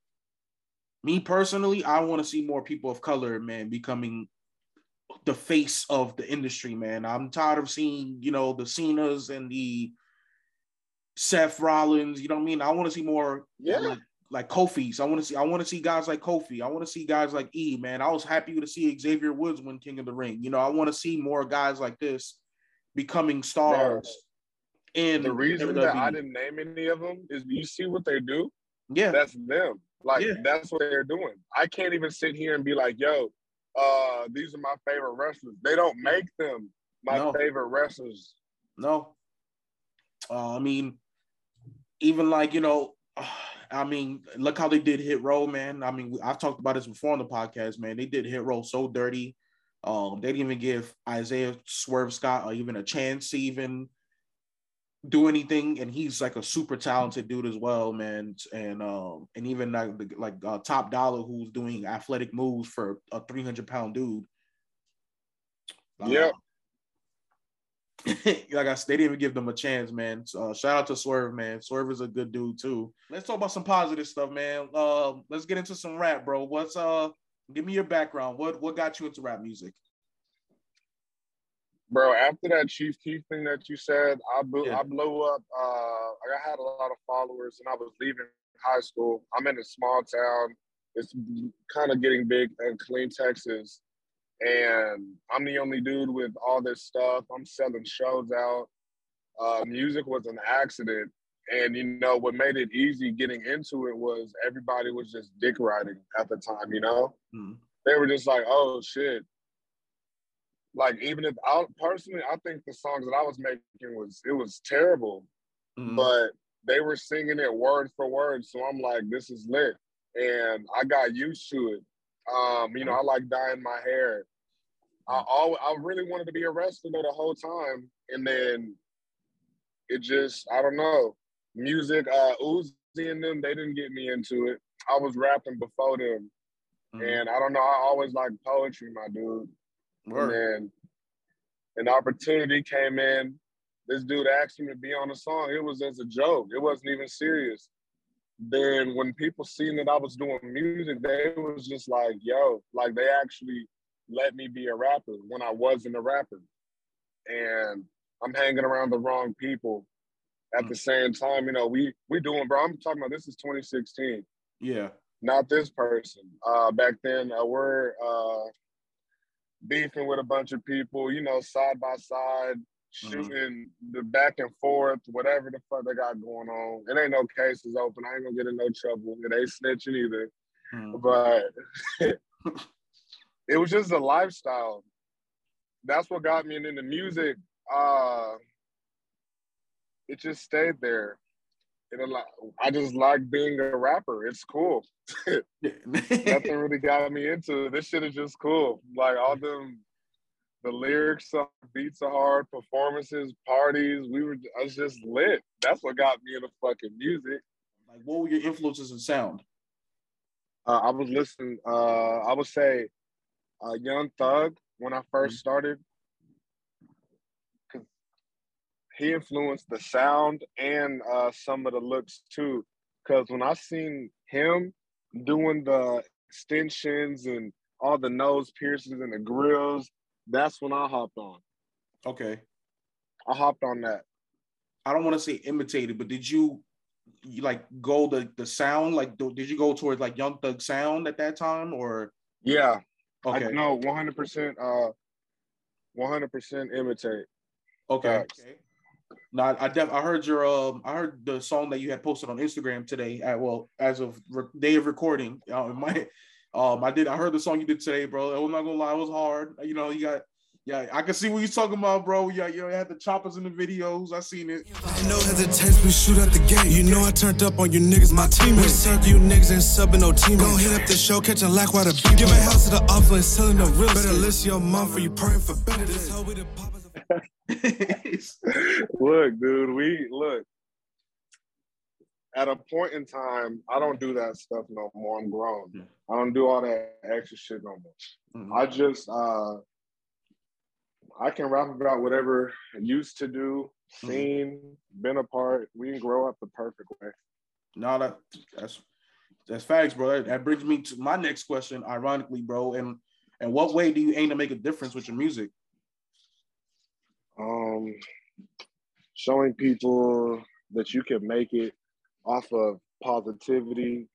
Me personally, I want to see more people of color, man, becoming the face of the industry, man. I'm tired of seeing, you know, the Cenas and the Seth Rollins. You know what I mean? I want to see more, yeah, like, like Kofi's. I want to see. I want to see guys like Kofi. I want to see guys like E. Man, I was happy to see Xavier Woods win King of the Ring. You know, I want to see more guys like this becoming stars. And the reason WWE. that I didn't name any of them is you see what they do. Yeah, that's them. Like yeah. that's what they're doing. I can't even sit here and be like, "Yo, uh, these are my favorite wrestlers." They don't make them my no. favorite wrestlers. No. Uh, I mean, even like you know. Uh, I mean, look how they did Hit Row, man. I mean, I've talked about this before on the podcast, man. They did Hit Row so dirty. Um, they didn't even give Isaiah Swerve Scott or even a chance even do anything, and he's like a super talented dude as well, man. And um, and even like like uh, Top Dollar, who's doing athletic moves for a three hundred pound dude. yeah, like I said, they didn't even give them a chance, man. So, uh, shout out to Swerve, man. Swerve is a good dude too. Let's talk about some positive stuff, man. Uh, let's get into some rap, bro. What's uh? Give me your background. What what got you into rap music? Bro, after that Chief Keef thing that you said, I blew, yeah. I blew up. Uh, I had a lot of followers, and I was leaving high school. I'm in a small town. It's kind of getting big in Killeen, Texas and I'm the only dude with all this stuff. I'm selling shows out. Uh, music was an accident, and you know what made it easy getting into it was everybody was just dick riding at the time. You know, mm. they were just like, "Oh shit." Like even if I personally, I think the songs that I was making was it was terrible, mm. but they were singing it word for word. So I'm like, this is lit, and I got used to it. Um, you know, I like dyeing my hair. I always, I really wanted to be a wrestler the whole time, and then it just I don't know. Music, uh, Uzi and them, they didn't get me into it. I was rapping before them, mm-hmm. and I don't know. I always liked poetry, my dude. Word. And then an opportunity came in. This dude asked me to be on a song. It was as a joke. It wasn't even serious then when people seen that I was doing music, they was just like, yo, like they actually let me be a rapper when I wasn't a rapper. And I'm hanging around the wrong people. At the same time, you know, we we doing, bro. I'm talking about this is 2016. Yeah. Not this person. Uh, back then, uh, we're uh, beefing with a bunch of people, you know, side by side, mm-hmm. shooting mm-hmm. the back and forth, whatever the fuck they got going on. It ain't no cases open. I ain't gonna get in no trouble. It ain't snitching either. Mm-hmm. But it was just a lifestyle. That's what got me into music. Uh, it just stayed there. And I just like being a rapper. It's cool. Nothing really got me into it. This shit is just cool. Like all them The lyrics are beats are hard, performances, parties. We were I was just lit. That's what got me into fucking music. Like, what were your influences in sound? Uh, I was listening. Uh, I would say, uh, Young Thug when I 1st Mm-hmm. started, because he influenced the sound and uh, some of the looks too. Because when I seen him doing the extensions and all the nose piercings and the grills, that's when I hopped on. Okay. I hopped on that. I don't want to say imitated, but did you, you like go the the sound? Like, do- did you go towards like Young Thug sound at that time, or Yeah, okay, I know 100. percent Uh, 100 percent imitate. okay, Facts. okay. No, I I, def- I heard your um I heard the song that you had posted on Instagram today. At well, as of re- day of recording, uh, it might um I did I heard the song you did today, bro. I'm not gonna lie, it was hard. You know, you got. Yeah, I can see what you're talking about, bro. Yeah, you know, you had the choppers in the videos. I seen it. No hesitation, we shoot at the gate. You know I turned up on you niggas, my team. We serve you niggas and subbing no team. Gon' hit up the show, catching lack while the beat. Give a house to the offer and selling the real Better list your mom for you praying for better. This hoe we the poppers. look, dude, we look. At a point in time, I don't do that stuff no more. I'm grown. I don't do all that extra shit no more. Mhm. I just uh I can rap about whatever I used to do, seen, been a part. We can grow up the perfect way. No, that that's that's facts, bro. That, that brings me to my next question, ironically, bro. And and what way do you aim to make a difference with your music? Um showing people that you can make it off of positivity,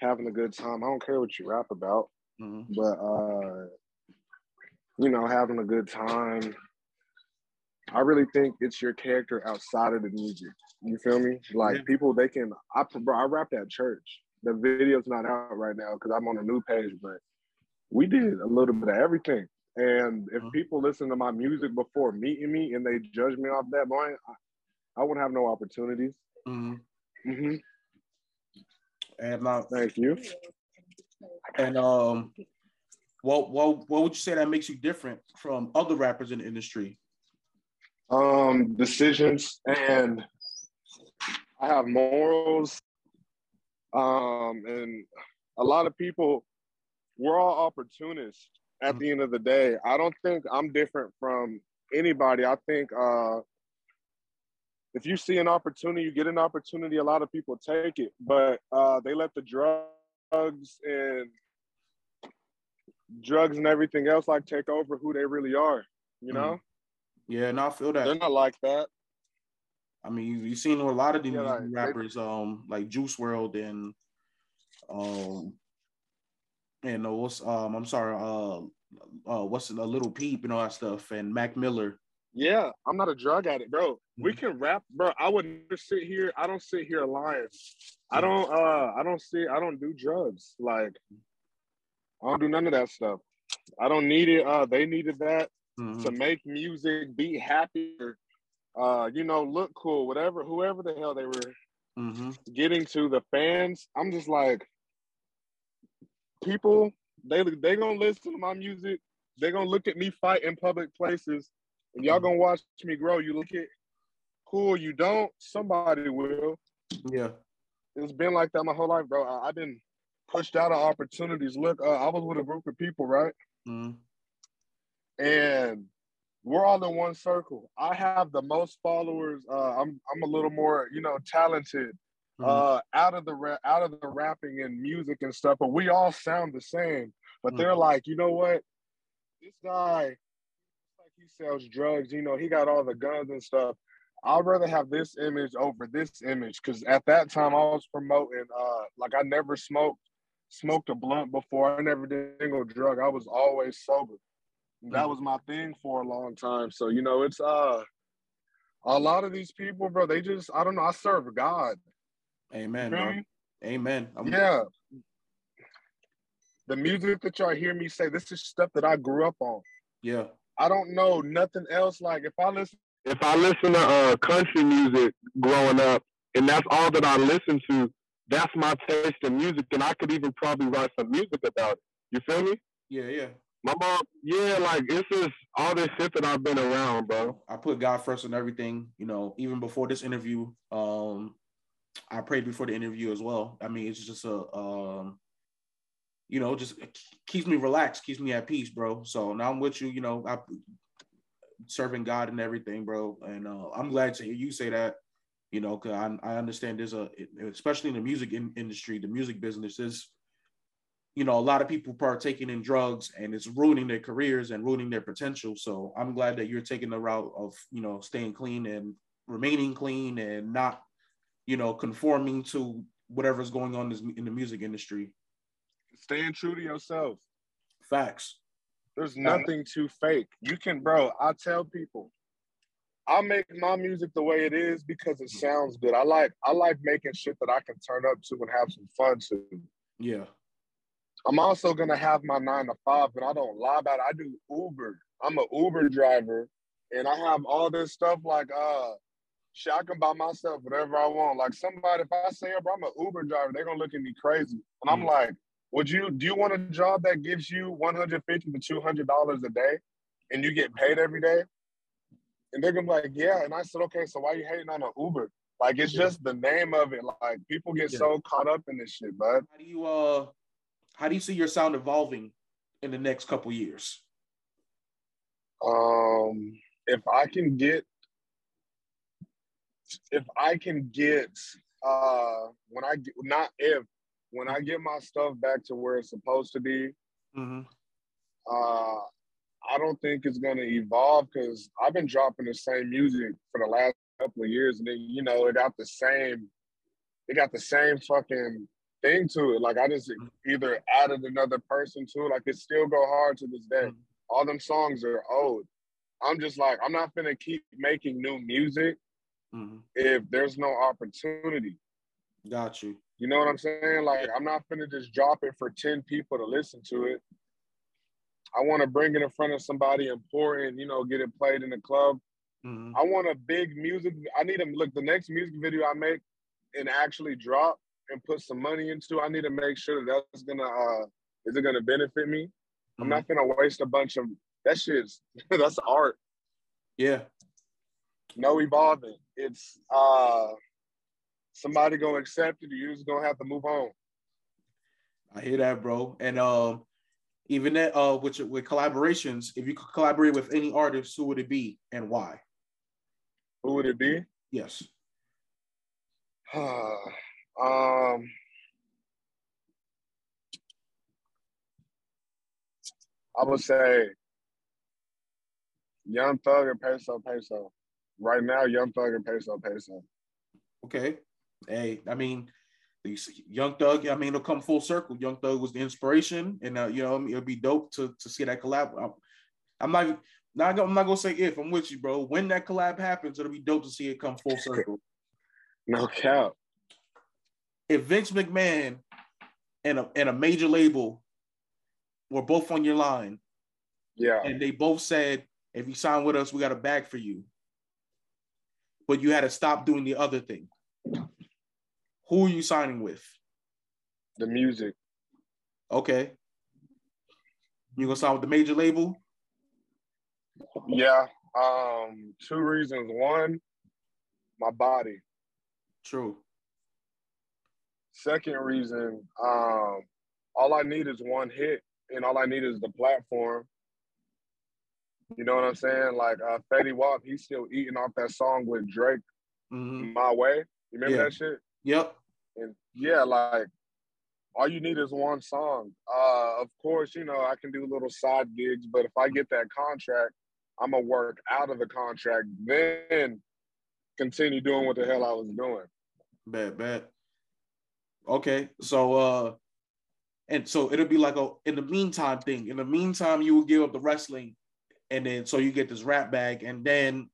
having a good time. I don't care what you rap about. Mhm. but uh you know having a good time i really think it's your character outside of the music you feel me like Yeah. people they can i bro, i rapped at church the video's not out right now because i'm on a new page but we did a little bit of everything and if Mhm. people listen to my music before meeting me and they judge me off that boy i, I wouldn't have no opportunities Mhm. hmm And now, thank you and um, what what what would you say that makes you different from other rappers in the industry? um decisions and I have morals um and a lot of people we're all opportunists at the end of the day. I don't think I'm different from anybody. I think uh if you see an opportunity, you get an opportunity, a lot of people take it, but uh they let the drugs and drugs and everything else like take over who they really are, you know? Yeah, and I feel that. They're not like that. I mean, you, you've seen a lot of these Yeah, like, they- rappers, um, like Juice WRLD and um, and uh, what's um, I'm sorry, uh, uh, what's a Lil Peep and all that stuff, and Mac Miller. Yeah, I'm not a drug addict, bro. We Mhm. can rap, bro. I would never sit here. I don't sit here lying. I don't. Uh, I don't see. I don't do drugs. Like, I don't do none of that stuff. I don't need it. Uh, they needed that Mhm. to make music, be happier. Uh, you know, look cool, whatever. Whoever the hell they were Mhm. getting to the fans. I'm just like, people. They they gonna listen to my music. They gonna look at me fight in public places, and y'all gonna watch me grow. You look at cool. You don't. Somebody will. Yeah. It's been like that my whole life, bro. I, I've been pushed out of opportunities. Look, uh, I was with a group of people, right? Mhm. and we're all in one circle. I have the most followers. Uh, I'm I'm a little more, you know, talented Mhm. uh, out of the ra- out of the rapping and music and stuff. But we all sound the same. But they're like, you know what? This guy, like he sells drugs. You know, he got all the guns and stuff. I'd rather have this image over this image because at that time I was promoting. Uh, like I never smoked smoked a blunt before. I never did a single drug. I was always sober. That was my thing for a long time. So you know, it's uh a lot of these people, bro. They just I don't know. I serve God. Amen, bro. Amen. I'm- Yeah. The music that y'all hear me say, this is stuff that I grew up on. Yeah. I don't know nothing else. Like if I listen, if I listen to uh, country music growing up, and that's all that I listen to, that's my taste in music, and I could even probably write some music about it. You feel me? Yeah. Yeah. My mom, yeah, like it's just all this shit that I've been around, bro. I put God first in everything. You know, even before this interview, um, I prayed before the interview as well. I mean, it's just a, um, you know, just keeps me relaxed, keeps me at peace, bro. So now I'm with you. You know, I serving God and everything, bro. And uh, I'm glad to hear you say that. You know, cause I, I understand there's a, especially in the music in, industry, the music business is, you know, a lot of people partaking in drugs and it's ruining their careers and ruining their potential. So I'm glad that you're taking the route of, you know, staying clean and remaining clean and not, you know, conforming to whatever's going on in the music industry. Staying true to yourself. Facts. There's nothing too fake. You can, bro. I tell people, I make my music the way it is because it sounds good. I like I like making shit that I can turn up to and have some fun to. Yeah. I'm also gonna have my nine to five, but I don't lie about it. I do Uber. I'm an Uber driver, and I have all this stuff like uh, shit. I can buy myself whatever I want. Like somebody, if I say, bro, I'm an Uber driver, they're gonna look at me crazy, and I'm mm. like, would you do you want a job that gives you 150 to 200 dollars a day, and you get paid every day? And they're gonna be like, yeah. And I said, okay, so why are you hating on an Uber? Like it's just the name of it. Like people get yeah. so caught up in this shit, bud. How do you uh how do you see your sound evolving in the next couple years? Um if I can get if I can get uh when I get not if when I get my stuff back to where it's supposed to be, mm-hmm. uh I don't think it's gonna evolve because I've been dropping the same music for the last couple of years, and then you know it got the same, it got the same fucking thing to it. Like I just either added another person to it. Like it still go hard to this day. All them songs are old. I'm just like I'm not gonna keep making new music mm-hmm. if there's no opportunity. Got you. You know what I'm saying? Like I'm not gonna just drop it for ten people to listen to it. I want to bring it in front of somebody important, you know, get it played in the club. Mm-hmm. I want a big music. I need to look the next music video I make and actually drop and put some money into. I need to make sure that that's gonna uh is it gonna benefit me? Mm-hmm. I'm not gonna waste a bunch of that shit's that's art. Yeah. No evolving. It's uh somebody gonna accept it, you just gonna have to move on. I hear that, bro. And um even that uh with with collaborations, if you could collaborate with any artist, who would it be and why? Who would it be? Yes. um I would say Young Thug and Peso Peso. Right now, Young Thug and Peso Peso. Okay. Hey, I mean, Young Thug, I mean, it'll come full circle. Young Thug was the inspiration, and uh, you know, it'll be dope to to see that collab. I'm, I'm not, not, I'm not gonna say if I'm with you, bro. When that collab happens, it'll be dope to see it come full circle. No cap. If Vince McMahon and a and a major label were both on your line, yeah, and they both said, if you sign with us, we got a bag for you, but you had to stop doing the other thing who are you signing with? The music. Okay. You gonna sign with the major label? Yeah. Um, two reasons. One, my body. True. Second reason, um, all I need is one hit, and all I need is the platform. You know what I'm saying? Like uh, Fetty Wap, he's still eating off that song with Drake, mm-hmm. "My Way." You remember yeah. that shit? Yep. And yeah, like all you need is one song. Uh, of course, you know, I can do little side gigs, but if I get that contract, I'm gonna work out of the contract, then continue doing what the hell I was doing. Bad, bad. Okay, so uh and so it'll be like a in the meantime thing. In the meantime, you will give up the wrestling, and then so you get this rap bag, and then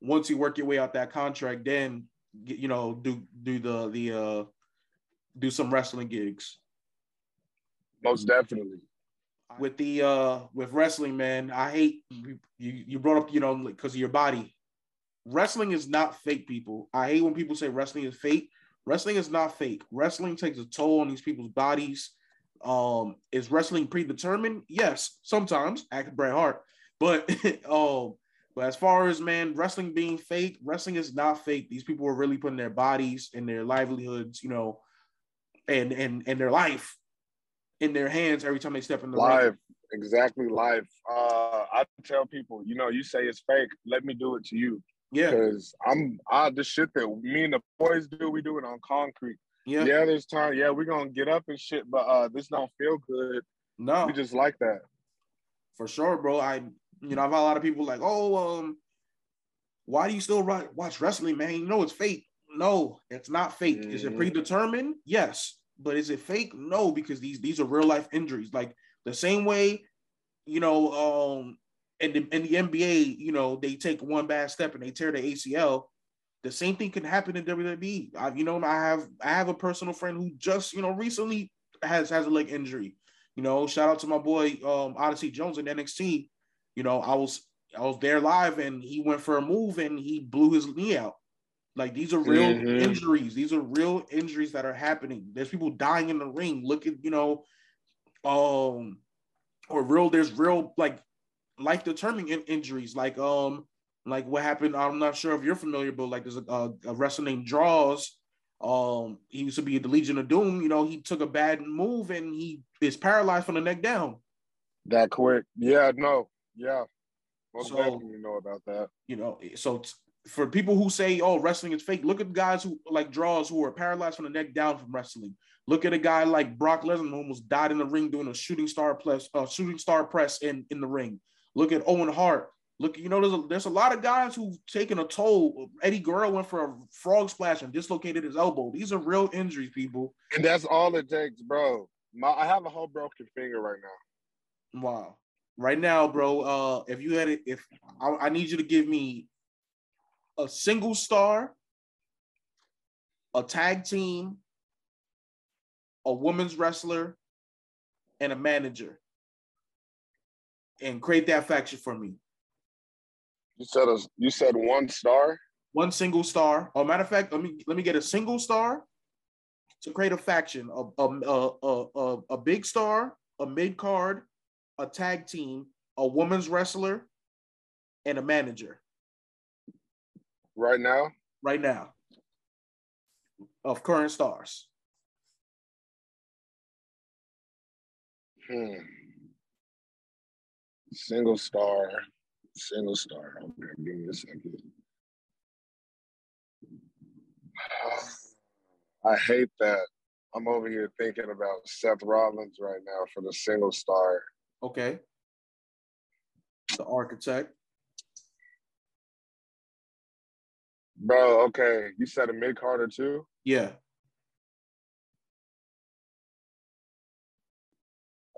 once you work your way out that contract, then you know, do do the the uh do some wrestling gigs. Most definitely. With the uh with wrestling, man, I hate you you brought up, you know, because of your body. Wrestling is not fake, people. I hate when people say wrestling is fake. Wrestling is not fake. Wrestling takes a toll on these people's bodies. Um, is wrestling predetermined? Yes, sometimes. Act Bret Hart, but um, but as far as man, wrestling being fake, wrestling is not fake. These people are really putting their bodies and their livelihoods, you know, and and and their life in their hands every time they step in the live, ring. exactly live. Uh, I tell people, you know, you say it's fake, let me do it to you. Yeah, because I'm I the shit that me and the boys do, we do it on concrete. Yeah, yeah. There's time. Yeah, we're gonna get up and shit, but uh, this don't feel good. No, we just like that. For sure, bro. I you know I've had a lot of people like, oh, um, why do you still watch wrestling, man? You know it's fake. No, it's not fake. Mm. Is it mm-hmm. predetermined? Yes, but is it fake? No, because these these are real life injuries. Like the same way, you know, um, in the in the NBA, you know, they take one bad step and they tear the ACL. The same thing can happen in WWE. I, you know, I have I have a personal friend who just you know recently has has a leg injury. You know, shout out to my boy um, Odyssey Jones in NXT. You know, I was I was there live and he went for a move and he blew his knee out. Like these are real mm-hmm. injuries. These are real injuries that are happening. There's people dying in the ring. Look at you know, um, or real. There's real like life determining in- injuries. Like um, like what happened. I'm not sure if you're familiar, but like there's a, a, a wrestler named Droz Um, he used to be the Legion of Doom. You know, he took a bad move and he is paralyzed from the neck down. That quick? Yeah, no, yeah. Most so, definitely know about that. You know, so t- for people who say, "Oh, wrestling is fake," look at guys who like Droz who are paralyzed from the neck down from wrestling. Look at a guy like Brock Lesnar who almost died in the ring doing a shooting star press, uh, shooting star press in in the ring. Look at Owen Hart. Look, you know, there's a, there's a lot of guys who've taken a toll. Eddie Guerrero went for a frog splash and dislocated his elbow. These are real injuries, people. And that's all it takes, bro. My, I have a whole broken finger right now. Wow. Right now, bro. Uh, if you had it, if I, I need you to give me a single star, a tag team, a women's wrestler, and a manager. And create that faction for me. You said a, you said one star? One single star. Oh, matter of fact, let me let me get a single star to create a faction. A a a, a, a big star, a mid card, a tag team, a women's wrestler, and a manager. Right now? Right now. Of current stars. Hmm. Single star. Single star. Okay, give me a second. I hate that. I'm over here thinking about Seth Rollins right now for the single star. Okay. The architect. Bro, okay. You said a mid carder too? Yeah.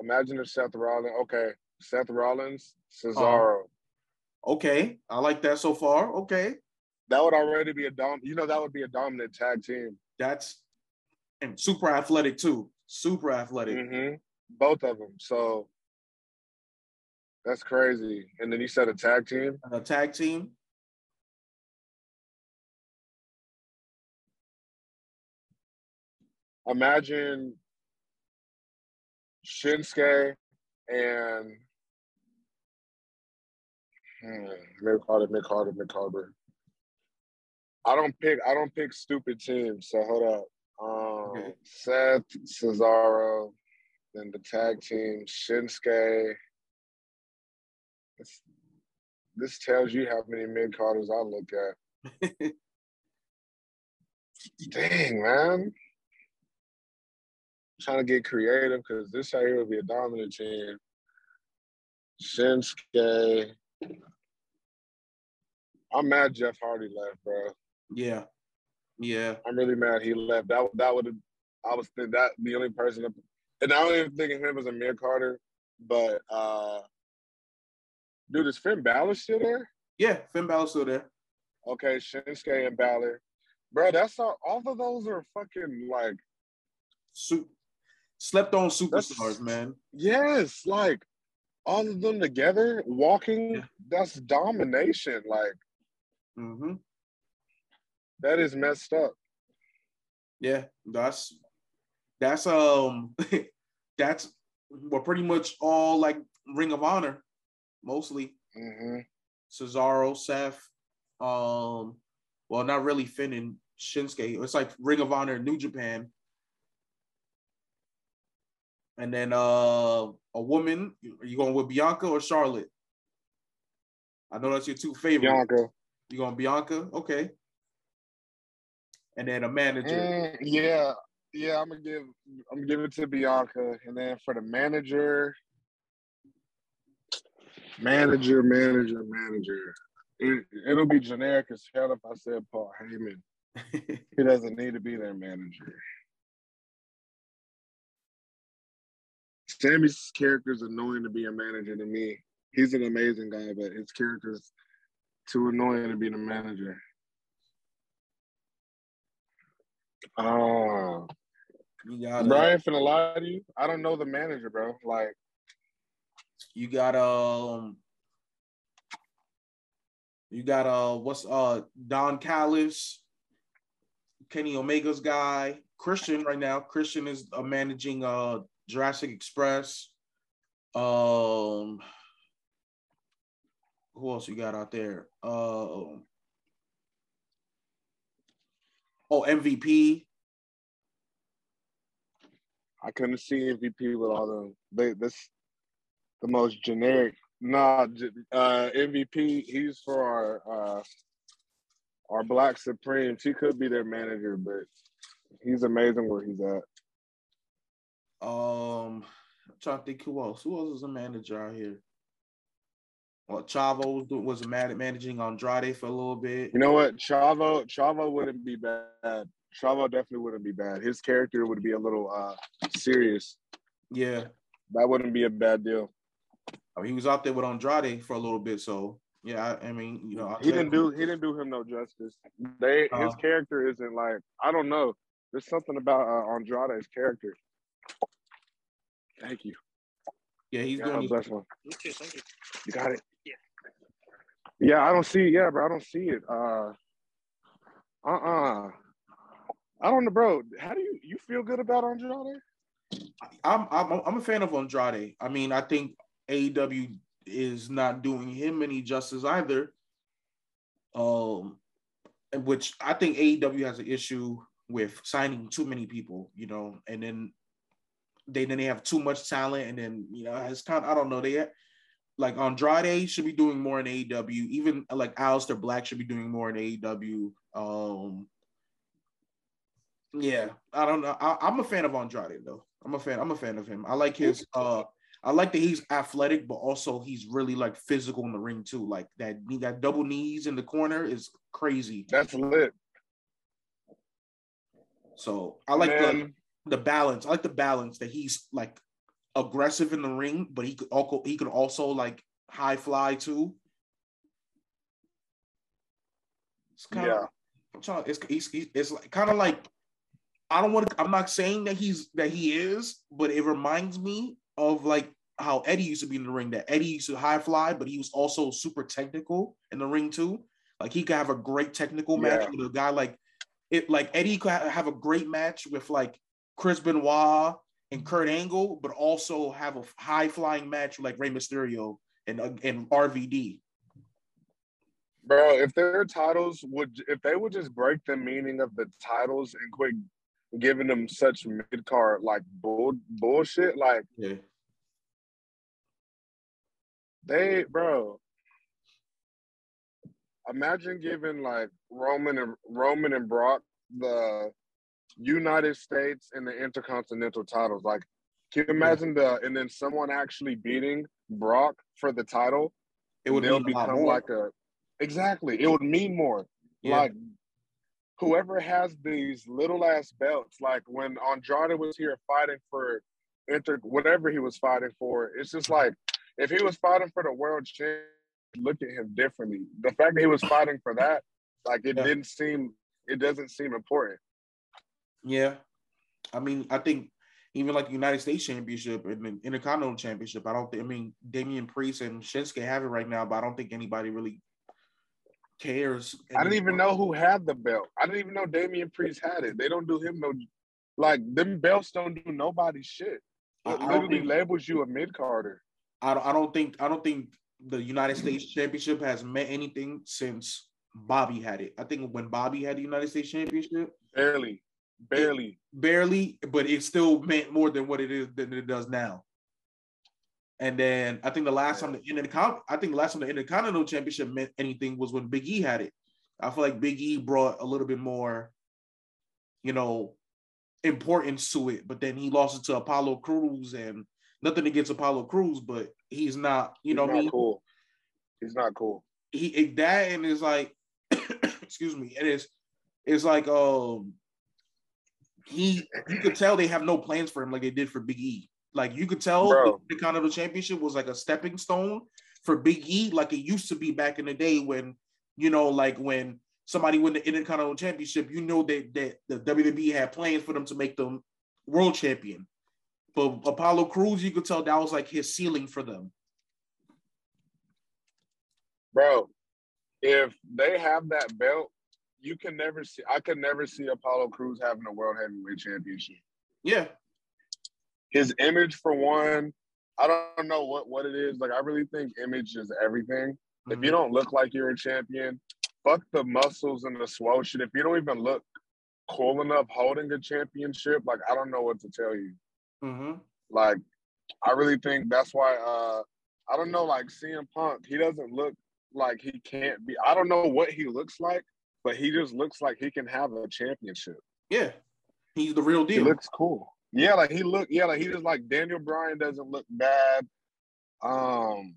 Imagine if Seth Rollins, okay, Seth Rollins, Cesaro. Uh, okay, I like that so far. Okay. That would already be a dom. You know, that would be a dominant tag team. That's and super athletic too. Super athletic. Mm-hmm. Both of them. So that's crazy. And then you said a tag team. A tag team. imagine Shinsuke and hmm, mid carder, mid carder, mid carder. I don't pick. I don't pick stupid teams. So hold up. Um, okay. Seth Cesaro, then the tag team Shinsuke. This, this tells you how many mid carders I look at. Dang, man trying to get creative because this right here would be a dominant team. Shinsuke. I'm mad Jeff Hardy left, bro. Yeah. Yeah. I'm really mad he left. That that would have I was that the only person and I don't even think of him as a mid carder, but uh dude, is Finn Balor still there? Yeah, Finn Balor still there. Okay, Shinsuke and Balor. Bro, that's all all of those are fucking like super slept on superstars, man. Yes, like all of them together walking, yeah. that's domination. Like, mm-hmm. that is messed up. Yeah, that's that's um that's well, pretty much all like Ring of Honor, mostly. Mm-hmm. Cesaro, Seth, um, well, not really Finn and Shinsuke. It's like Ring of Honor, New Japan. And then uh a woman, are you going with Bianca or Charlotte? I know that's your two favorites. Bianca. You going Bianca? Okay. And then a manager. Mm, yeah, yeah. I'm gonna give. I'm gonna give it to Bianca, and then for the manager, manager, manager, manager. It, it'll be generic as hell if I said Paul Heyman. he doesn't need to be their manager. Sammy's character is annoying to be a manager to me. He's an amazing guy, but his character's too annoying to be the manager. Oh, you got Brian finna lie to you. I don't know the manager, bro. Like, you got um, you got uh, what's uh Don Callis, Kenny Omega's guy, Christian right now. Christian is uh, managing uh Jurassic Express. Um, who else you got out there? Uh, oh, MVP. I couldn't see MVP with all them. They this the most generic. Nah, uh, MVP. He's for our uh, our Black Supremes. He could be their manager, but he's amazing where he's at. Um, I'm trying to think who else. Who else is a manager out here? Well, Chavo was was managing Andrade for a little bit. You know what? Chavo Chavo wouldn't be bad. Chavo definitely wouldn't be bad. His character would be a little uh serious. Yeah, that wouldn't be a bad deal. I mean, he was out there with Andrade for a little bit, so yeah. I, I mean, you know, he didn't do he didn't do him no justice. They uh, his character isn't like I don't know. There's something about uh, Andrade's character. Thank you. Yeah, he's yeah, doing. Bless one. You too. Thank you. You got it. Yeah. Yeah, I don't see. Yeah, bro, I don't see it. Uh. Uh. Uh-uh. I don't know, bro. How do you you feel good about Andrade? I'm I'm I'm a fan of Andrade. I mean, I think AEW is not doing him any justice either. Um, which I think AEW has an issue with signing too many people, you know, and then they then they have too much talent, and then you know it's kind of I don't know they like Andrade should be doing more in AEW. Even like Aleister Black should be doing more in AEW. Um, yeah, I don't know. I, am a fan of Andrade though. I'm a fan. I'm a fan of him. I like his. uh I like that he's athletic, but also he's really like physical in the ring too. Like that, that double knees in the corner is crazy. That's lit. So I like the the balance. I like the balance that he's like aggressive in the ring, but he could also he could also like high fly too. It's kind yeah. of I'm trying. It's it's, it's like kind of like I don't want to. I'm not saying that he's that he is, but it reminds me of like how Eddie used to be in the ring. That Eddie used to high fly, but he was also super technical in the ring too. Like he could have a great technical match yeah. with a guy like it. Like Eddie could have a great match with like Chris Benoit and Kurt Angle, but also have a high flying match like Rey Mysterio and uh, and RVD. Bro, if their titles would, if they would just break the meaning of the titles and quit giving them such mid card like bull bullshit, like yeah. they, bro. Imagine giving like Roman and Roman and Brock the United States and the Intercontinental titles. Like, can you imagine the and then someone actually beating Brock for the title? It would they'll become like a exactly. It would mean more. Yeah. Like whoever has these little ass belts, like when Andrade was here fighting for inter whatever he was fighting for, it's just like if he was fighting for the world champ, look at him differently. The fact that he was fighting for that, like it yeah. didn't seem it doesn't seem important. Yeah, I mean, I think even like the United States Championship and the Intercontinental Championship, I don't think. I mean, Damian Priest and Shinsuke have it right now, but I don't think anybody really cares. Anymore. I didn't even know who had the belt. I didn't even know Damian Priest had it. They don't do him no like them belts don't do nobody shit. It I, literally think labels you a mid carder. I don't, I don't think I don't think the United States Championship has meant anything since Bobby had it. I think when Bobby had the United States Championship, Barely, barely. barely, but it still meant more than what it is than it does now. And then I think the last time the Intercon, I think the last time the Intercontinental Championship meant anything was when Big E had it. I feel like Big E brought a little bit more, you know, importance to it. But then he lost it to Apollo Crews, and nothing against Apollo Crews, but he's not, you He's know, what I mean, cool. He's not cool. he that and it's like, excuse me, it is, it's like um, he you could tell they have no plans for him like they did for Big E. Like you could tell Bro. the Continental Championship was like a stepping stone for Big E, like it used to be back in the day when you know, like when somebody win the Intercontinental Championship, you know that that the WWE had plans for them to make them world champion. But Apollo Crews, you could tell that was like his ceiling for them. Bro, if they have that belt, you can never see I could never see Apollo Crews having a world heavyweight championship. Yeah, His image for one, I don't know what, what it is. Like I really think image is everything. If Mm-hmm. you don't look like you're a champion, fuck the muscles and the swole shit. If you don't even look cool enough holding a championship, like I don't know what to tell you. hmm Like, I really think that's why uh I don't know, like CM Punk, he doesn't look like he can't be I don't know what he looks like, but he just looks like he can have a championship. yeah, he's the real deal. He looks cool. Yeah, like he look yeah, like he just like Daniel Bryan doesn't look bad. Um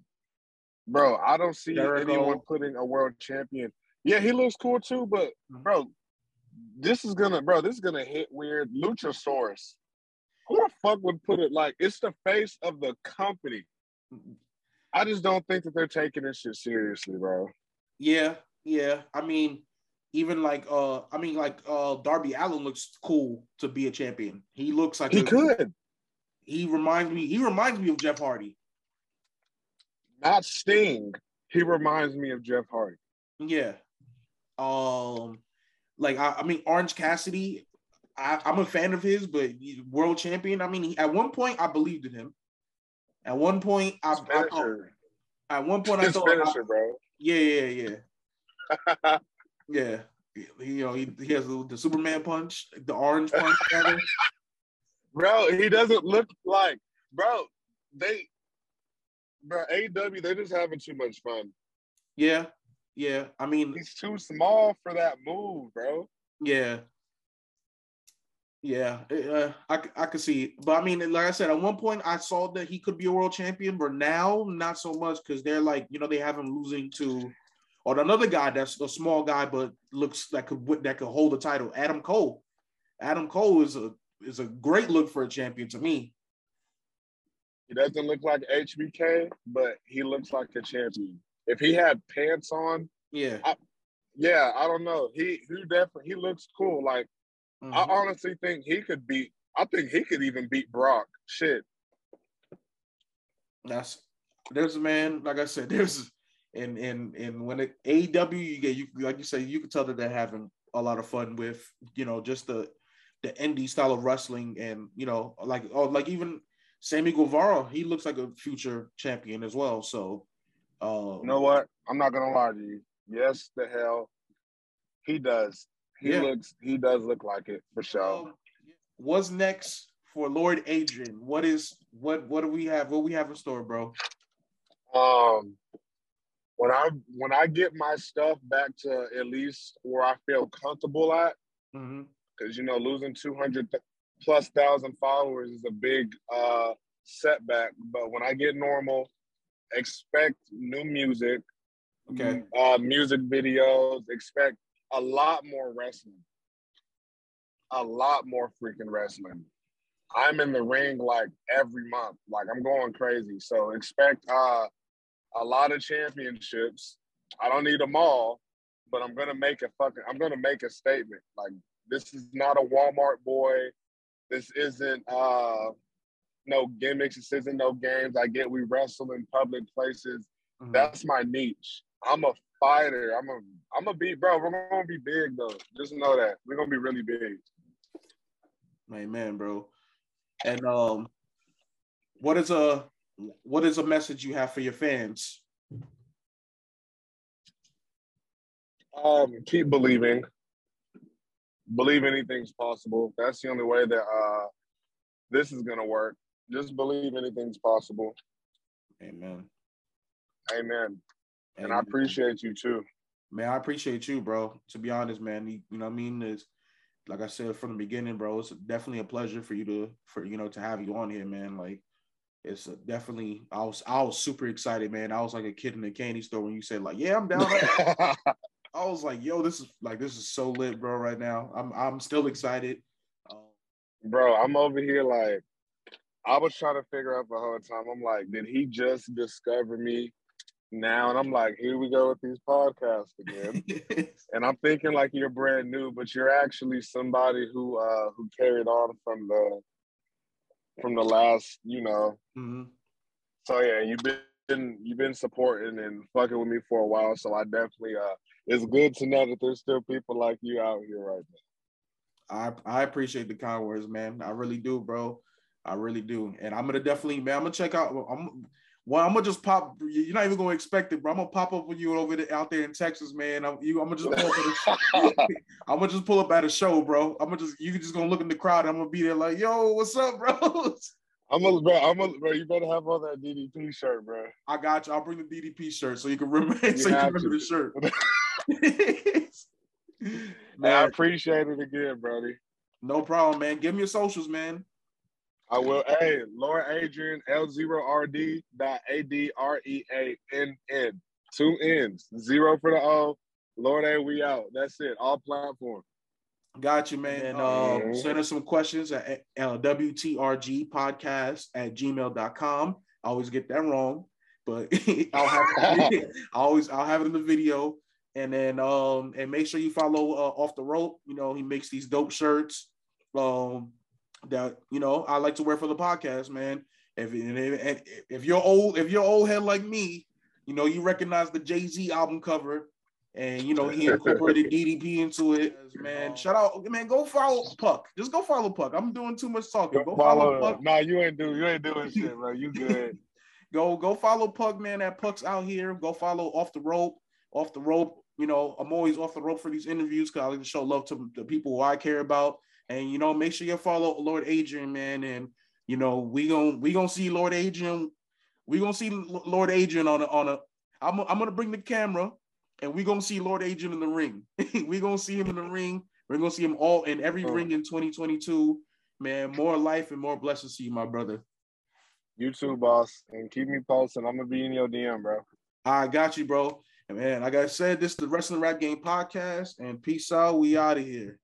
bro, I don't see Jericho. anyone putting a world champion. Yeah, he looks cool too, but Mhm. bro, this is gonna bro, this is gonna hit weird. Luchasaurus. Who the fuck would put it like it's the face of the company? I just don't think that they're taking this shit seriously, bro. Yeah, yeah. I mean, even like uh, I mean like uh, Darby Allin looks cool to be a champion. He looks like He a- could. He reminds me. He reminds me of Jeff Hardy. Not Sting. He reminds me of Jeff Hardy. Yeah. Um, like I, I mean, Orange Cassidy. I, I'm a fan of his, but world champion. I mean, he, at one point I believed in him. At one point, I, I thought, at one point I thought, I- finisher, bro. yeah, yeah, yeah, yeah. He, you know, he, he has the, Superman punch, the orange punch. Bro, he doesn't look like bro. They, bro, AEW, they're just having too much fun. Yeah, yeah. I mean, He's too small for that move, bro. yeah, yeah. Uh, I I could see but I mean, like I said, at one point I saw that he could be a world champion, but now not so much because they're like, you know, they have him losing to, or another guy that's a small guy but looks like could that could hold the title, Adam Cole. Adam Cole is a is a great look for a champion to me. He doesn't look like HBK, but he looks like a champion. If he had pants on, Yeah. yeah, I don't know. He he definitely he looks cool. Like I Mhm. honestly think he could beat. I think he could even beat Brock. Shit. That's there's a man, like I said, there's and and and when it AEW you get you like you say, you can tell that they're having a lot of fun with, you know, just the the indie style of wrestling and you know, like oh like even Sammy Guevara, he looks like a future champion as well. So um You know what? I'm not gonna lie to you. Yes, the hell, he does. He Yeah. looks. He does look like it for sure. um, what's next for Lord Adrean? What is what what do we have? What we have in store, bro? Um, when I when I get my stuff back to at least where I feel comfortable at, because you know losing two hundred plus thousand followers is a big uh setback. But when I get normal, expect new music, Okay. uh, music videos. Expect a lot more wrestling, a lot more freaking wrestling. I'm in the ring like every month, like I'm going crazy. So expect uh, a lot of championships. I don't need them all, but I'm gonna make a fucking. I'm gonna make a statement. Like this is not a Walmart boy. This isn't uh, no gimmicks. This isn't no games. I get we wrestle in public places. Mhm. That's my niche. I'm a fighter. I'm a I'm a big bro. We're gonna be big though. Just know that we're gonna be really big. Amen, bro. And um, what is a what is a message you have for your fans? Um, keep believing. Believe anything's possible. That's the only way that uh this is gonna work. Just believe anything's possible. Amen. Amen. And I appreciate you too. Man, I appreciate you, bro. To be honest, man, you, you know what I mean? Is like I said from the beginning, bro, it's definitely a pleasure for you to for you know to have you on here, man. Like it's definitely I was I was super excited, man. I was like a kid in the candy store when you said like, yeah, I'm down. I was like, yo, this is like this is so lit, bro. Right now, I'm I'm still excited. Um, bro, I'm over here like I was trying to figure out the whole time. I'm like, did he just discover me now? And I'm like, here we go with these podcasts again. and I'm thinking like you're brand new, but you're actually somebody who uh who carried on from the from the last, you know. Mm-hmm. So yeah, you've been you've been supporting and fucking with me for a while. So I definitely uh it's good to know that there's still people like you out here right now. I I appreciate the kind words, man. I really do, bro. I really do. And I'm gonna definitely, man. I'm gonna check out. I'm well. I'm gonna just pop. You're not even gonna expect it, bro. I'm gonna pop up with you over there, out there in Texas, man. I'm, you, I'm gonna just pull up. I'm gonna just pull up at a show, bro. I'm gonna just you can just gonna look in the crowd. I'm gonna be there like, yo, what's up, bro? I'm gonna, bro. I'm gonna, bro. You better have on that DDP shirt, bro. I got you. I'll bring the DDP shirt so you can remember. You so you can remember the shirt. man, I appreciate it again, buddy. No problem, man. Give me your socials, man. I will. Hey, Lord Adrean, L0RD dot A D R E A N N. Two N's. Zero for the O. Lord A, we out. That's it. All platform. Got you, man. And um, send us some questions at uh, WTRG podcast at gmail.com. I always get that wrong, but I'll have it, I always I'll have it in the video. And then um and make sure you follow uh, off the rope. You know, he makes these dope shirts. Um that you know I like to wear for the podcast, man. If if, if you're old, if you're old head like me, you know you recognize the Jay Z album cover, and you know he incorporated DDP into it. Man, shout out, man. Go follow Puck. Just go follow Puck. I'm doing too much talking. Go, go follow, follow Puck. Nah, you ain't do you ain't doing shit, bro. You good. go go follow Puck, man. That Puck's out here. Go follow off the rope. Off the rope. You know, I'm always off the rope for these interviews because I like to show love to the people who I care about. And you know, make sure you follow Lord Adrean, man. And you know, we gonna we gonna see Lord Adrean. We gonna see Lord Adrean on a on a. I'm I'm gonna bring the camera, and we gonna see Lord Adrean in the ring. we gonna see him in the ring. We're gonna see him all in every oh. ring in 2022. Man, more life and more blessings to you, my brother. You too, boss. And keep me posted. I'm gonna be in your DM, bro. I got you, bro. And man, like I said, this is the Wrestling Rap Game podcast. And peace out. We out of here.